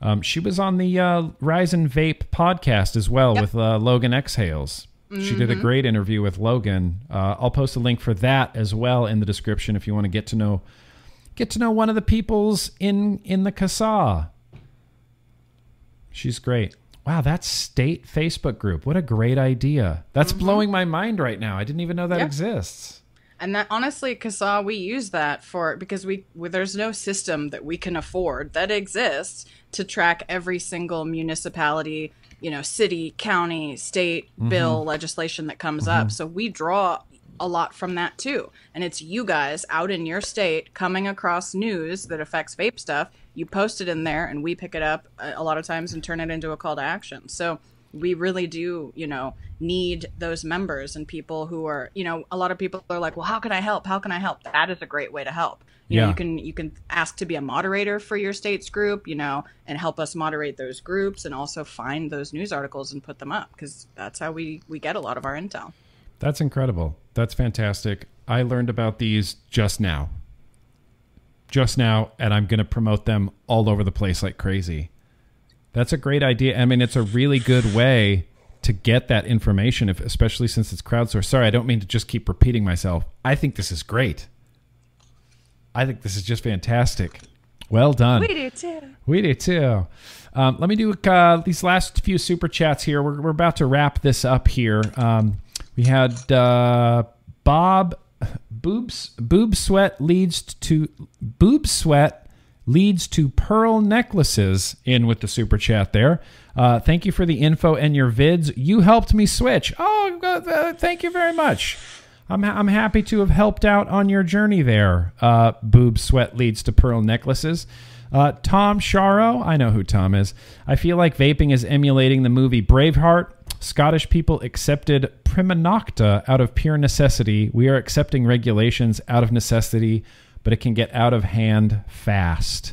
Um, she was on the uh, rise and vape podcast as well with uh, logan exhales. She did a great interview with logan. Uh, i'll post a link for that as well in the description if you want to get to know get to know one of the peoples in in the CASAA. She's great wow that's state facebook group. What a great idea. That's mm-hmm. blowing my mind right now. I didn't even know that Yeah. exists. And that honestly, CASAA, we use that for because we there's no system that we can afford that exists to track every single municipality, you know, city, county, state mm-hmm. bill legislation that comes up. Mm-hmm. So we draw a lot from that too. And it's you guys out in your state coming across news that affects vape stuff. You post it in there, and we pick it up a a lot of times and turn it into a call to action. So we really do, you know, need those members and people who are, you know, a lot of people are like, well, how can I help? How can I help? That is a great way to help. You know, you can you can ask to be a moderator for your state's group, you know, and help us moderate those groups and also find those news articles and put them up because that's how we we get a lot of our intel. That's incredible. That's fantastic. I learned about these just now. Just now, and I'm going to promote them all over the place like crazy. That's a great idea. I mean, it's a really good way to get that information, if, especially since it's crowdsourced. Sorry, I don't mean to just keep repeating myself. I think this is great. I think this is just fantastic. Well done. We do too. We do too. Um, let me do uh, these last few super chats here. We're, we're about to wrap this up here. Um, we had uh, Bob boobs boob sweat leads to boob sweat leads to pearl necklaces in with the super chat there. Uh, thank you for the info and your vids. You helped me switch. Oh, uh, uh, thank you very much. I'm, I'm happy to have helped out on your journey there. Uh, boob sweat leads to pearl necklaces. Uh, Tom Sharo, I know who Tom is. I feel like vaping is emulating the movie Braveheart. Scottish people accepted prima nocta out of pure necessity. We are accepting regulations out of necessity, but it can get out of hand fast.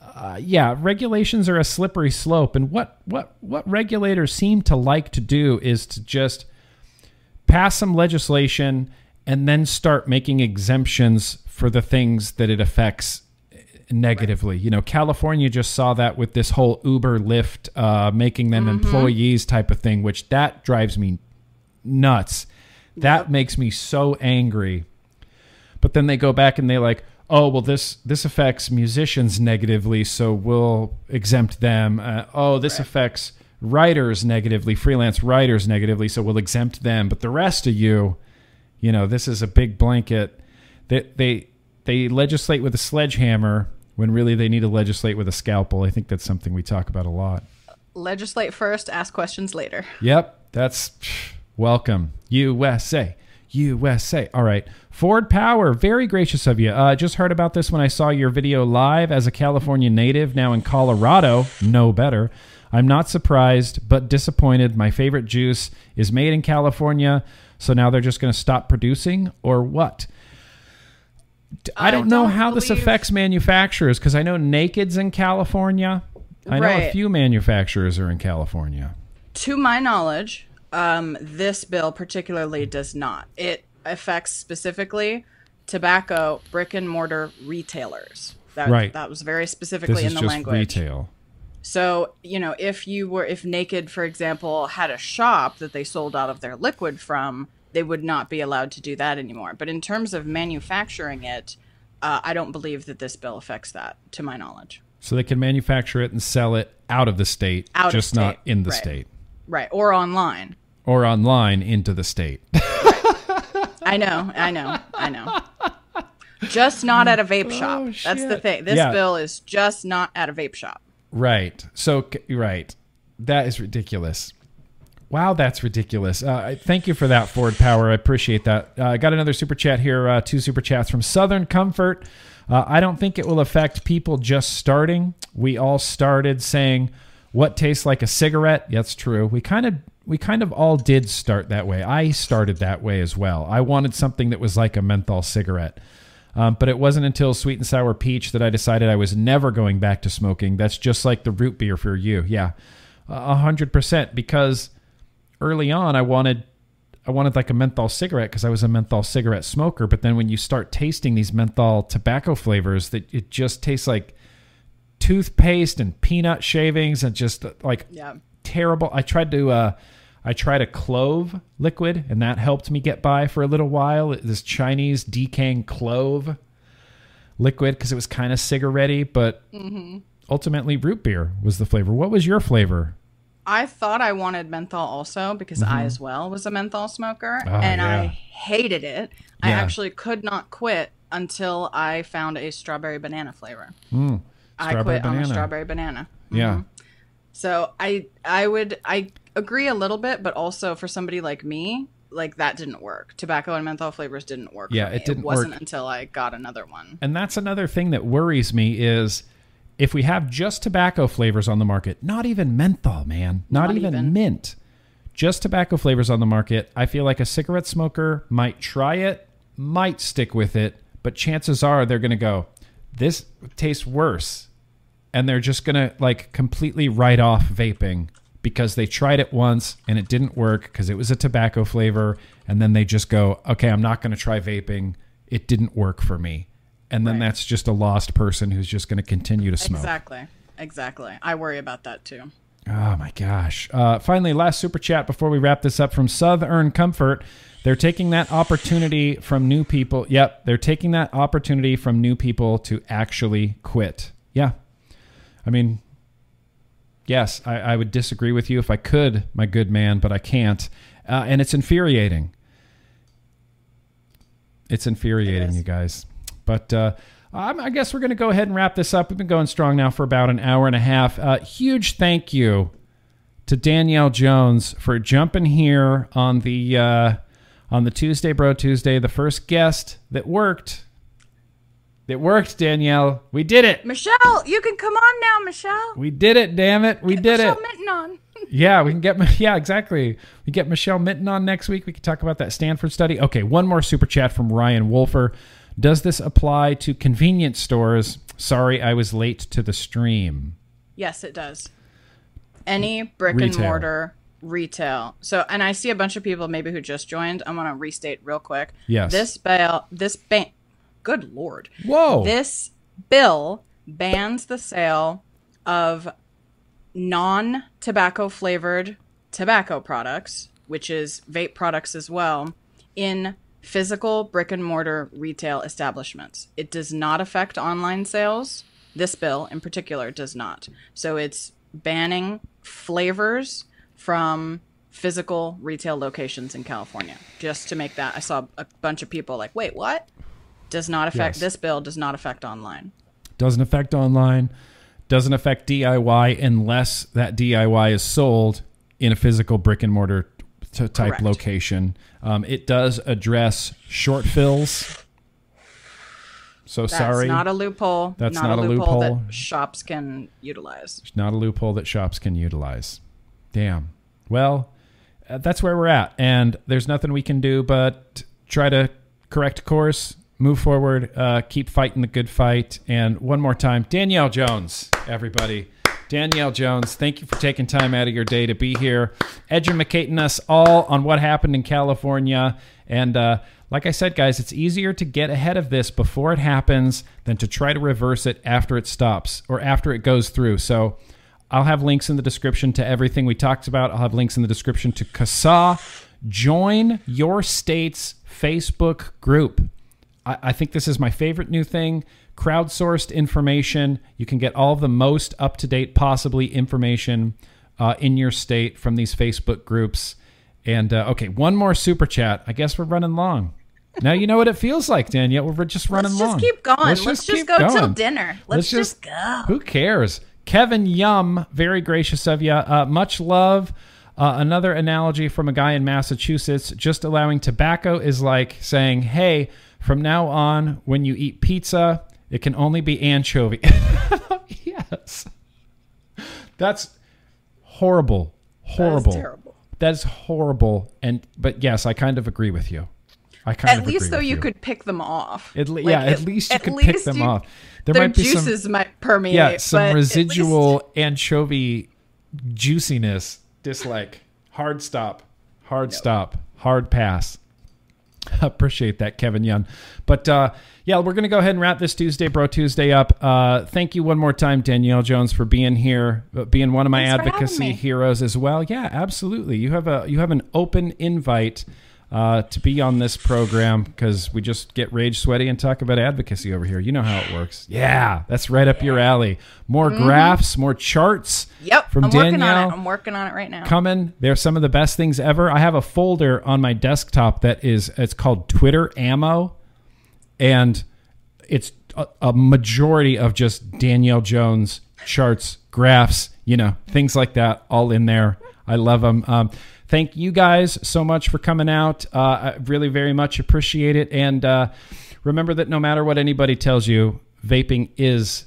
Uh, yeah, regulations are a slippery slope, and what what what regulators seem to like to do is to just pass some legislation and then start making exemptions for the things that it affects negatively. Right. You know, California just saw that with this whole Uber Lyft uh, making them mm-hmm. employees type of thing, which that drives me nuts. That yep. makes me so angry. But then they go back and they like, oh well, this this affects musicians negatively, so we'll exempt them. Uh, oh, this right. affects writers negatively, freelance writers negatively, so we'll exempt them. But the rest of you, you know, this is a big blanket. That they, they they legislate with a sledgehammer when really they need to legislate with a scalpel. I think that's something we talk about a lot. Legislate first, ask questions later. Yep, that's welcome. USA. USA. All right. Ford Power, very gracious of you. Uh, just heard about this when I saw your video live as a California native, now in Colorado. No better. I'm not surprised, but disappointed. My favorite juice is made in California, so now they're just going to stop producing, or what? I don't, I know how believe... this affects manufacturers because I know Naked's in California. I know a few manufacturers are in California. To my knowledge, um, this bill particularly does not. It affects specifically tobacco brick and mortar retailers. That, right. That was very specifically in the language. Retail. So, you know, if you were, if Naked, for example, had a shop that they sold out of their liquid from, they would not be allowed to do that anymore. But in terms of manufacturing it, uh, I don't believe that this bill affects that, to my knowledge. So they can manufacture it and sell it out of the state, out just state. not in the right. state. Right. Or online. Or online into the state. *laughs* right. I know. I know. I know. Just not at a vape oh, shop. Oh, That's the thing. This yeah. bill is just not at a vape shop. Right. So, right. That is ridiculous. Wow, that's ridiculous. Uh, thank you for that, Ford Power. I appreciate that. Uh, I got another super chat here, uh, two super chats from Southern Comfort. Uh, I don't think it will affect people just starting. We all started saying, "What tastes like a cigarette?" That's true. We kind of we kind of all did start that way. I started that way as well. I wanted something that was like a menthol cigarette. Um, but it wasn't until Sweet and Sour Peach that I decided I was never going back to smoking. That's just like the root beer for you. Yeah, a hundred percent. Because early on I wanted I wanted like a menthol cigarette because I was a menthol cigarette smoker. But then when you start tasting these menthol tobacco flavors, that it just tastes like toothpaste and peanut shavings and just uh, like yeah. terrible. I tried to uh, I tried a clove liquid and that helped me get by for a little while. This Chinese decaying clove liquid because it was kind of cigarette but mm-hmm. ultimately root beer was the flavor. What was your flavor? I thought I wanted menthol also because mm-hmm. I as well was a menthol smoker oh, and yeah. I hated it. Yeah. I actually could not quit until I found a strawberry banana flavor. Mm, I quit banana. on a strawberry banana. Mm-hmm. Yeah. So I I would I agree a little bit, but also for somebody like me, like that didn't work. Tobacco and menthol flavors didn't work. Yeah, it didn't. It wasn't work. until I got another one. And that's another thing that worries me is if we have just tobacco flavors on the market, not even menthol, man, not, not even, even, mint, just tobacco flavors on the market, I feel like a cigarette smoker might try it, might stick with it, but chances are they're going to go, this tastes worse. And they're just going to like completely write off vaping because they tried it once and it didn't work because it was a tobacco flavor. And then they just go, okay, I'm not going to try vaping. It didn't work for me and then right. that's just a lost person who's just going to continue to smoke. Exactly. Exactly. I worry about that too. Oh my gosh. Uh, finally, last super chat before we wrap this up from Southern Comfort. They're taking that opportunity from new people. Yep, they're taking that opportunity from new people to actually quit. Yeah. I mean, yes, I, I would disagree with you if I could, my good man, but I can't. Uh, and it's infuriating. It's infuriating, it you guys. But uh, I guess we're going to go ahead and wrap this up. We've been going strong now for about an hour and a half. Uh, huge thank you to Danielle Jones for jumping here on the uh, on the Tuesday Bro Tuesday. The first guest that worked. It worked, Danielle. We did it. Michelle, you can come on now, Michelle. We did it. Damn it, we Get did Michelle it. Minton on. *laughs* Yeah, we can get yeah, exactly. We get Michelle Minton on next week. We can talk about that Stanford study. Okay, one more super chat from Ryan Wolfer. Does this apply to convenience stores? Sorry, I was late to the stream. Yes, it does. Any brick and mortar retail. So, and I see a bunch of people maybe who just joined. I want to restate real quick. Yes. This bill, this ban, good lord, Whoa. this bill bans the sale of non-tobacco flavored tobacco products, which is vape products as well, in physical brick and mortar retail establishments. It does not affect online sales. This bill in particular does not. So it's banning flavors from physical retail locations in California. Just to make that I saw a bunch of people like, "Wait, what?" Does not affect Yes. this bill does not affect online. doesn't affect online. Doesn't affect DIY unless that DIY is sold in a physical brick and mortar t- type Correct. location. Um, it does address short fills. So That's sorry, not a loophole. That's not, not a loophole, loophole. that shops can utilize. It's not a loophole that shops can utilize. Damn. Well, uh, that's where we're at, and there's nothing we can do but try to correct course, move forward, uh, keep fighting the good fight. And one more time, Danielle Jones, everybody. Danielle Jones, thank you for taking time out of your day to be here, educating us all on what happened in California. And uh, like I said, guys, it's easier to get ahead of this before it happens than to try to reverse it after it stops or after it goes through. So I'll have links in the description to everything we talked about. I'll have links in the description to CASAA. Join your state's Facebook group. I, I think this is my favorite new thing. Crowdsourced information. You can get all the most up to date, possibly information uh, in your state from these Facebook groups. And uh, okay, one more super chat. I guess we're running long. Now you know what it feels like, Danielle. We're just running Let's long. just keep going. Let's, just, keep go till dinner. Let's, Let's just, just- go. Who cares? Kevin Yum, very gracious of you. Uh, much love. Uh, another analogy from a guy in Massachusetts just allowing tobacco is like saying, hey, from now on, when you eat pizza, it can only be anchovy. *laughs* yes. That's horrible. Horrible. That is terrible. That is horrible. And but yes, I kind of agree with you. I kind At of least agree though with you could pick them off. At le- Like, yeah, at, least you at could pick them you- off. There might be some juices might permeate. yeah, some least- residual anchovy juiciness. Dislike. Hard stop. Hard stop. Hard pass. *laughs* Appreciate that, Kevin Young. But uh, yeah, we're going to go ahead and wrap this Tuesday, Bro Tuesday up. Uh, thank you one more time, Danielle Jones, for being here, uh, being one of my Thanks advocacy heroes as well. Yeah, absolutely. You have a you have an open invite uh, to be on this program because we just get rage sweaty and talk about advocacy over here. You know how it works. Yeah, that's right up your alley. More graphs, more charts. Yep, from I'm Danielle working on it. I'm working on it right now. coming. They're some of the best things ever. I have a folder on my desktop that is it's called Twitter Ammo, and it's a, a majority of just Danielle Jones charts, graphs, you know, things like that, all in there. I love them. Um, thank you guys so much for coming out. Uh, I really very much appreciate it. And uh, remember that no matter what anybody tells you, vaping is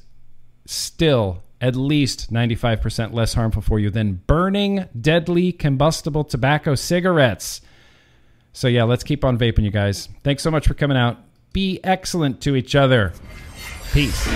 still at least 95% less harmful for you than burning deadly combustible tobacco cigarettes. So, yeah, let's keep on vaping, you guys. Thanks so much for coming out. Be excellent to each other. Peace.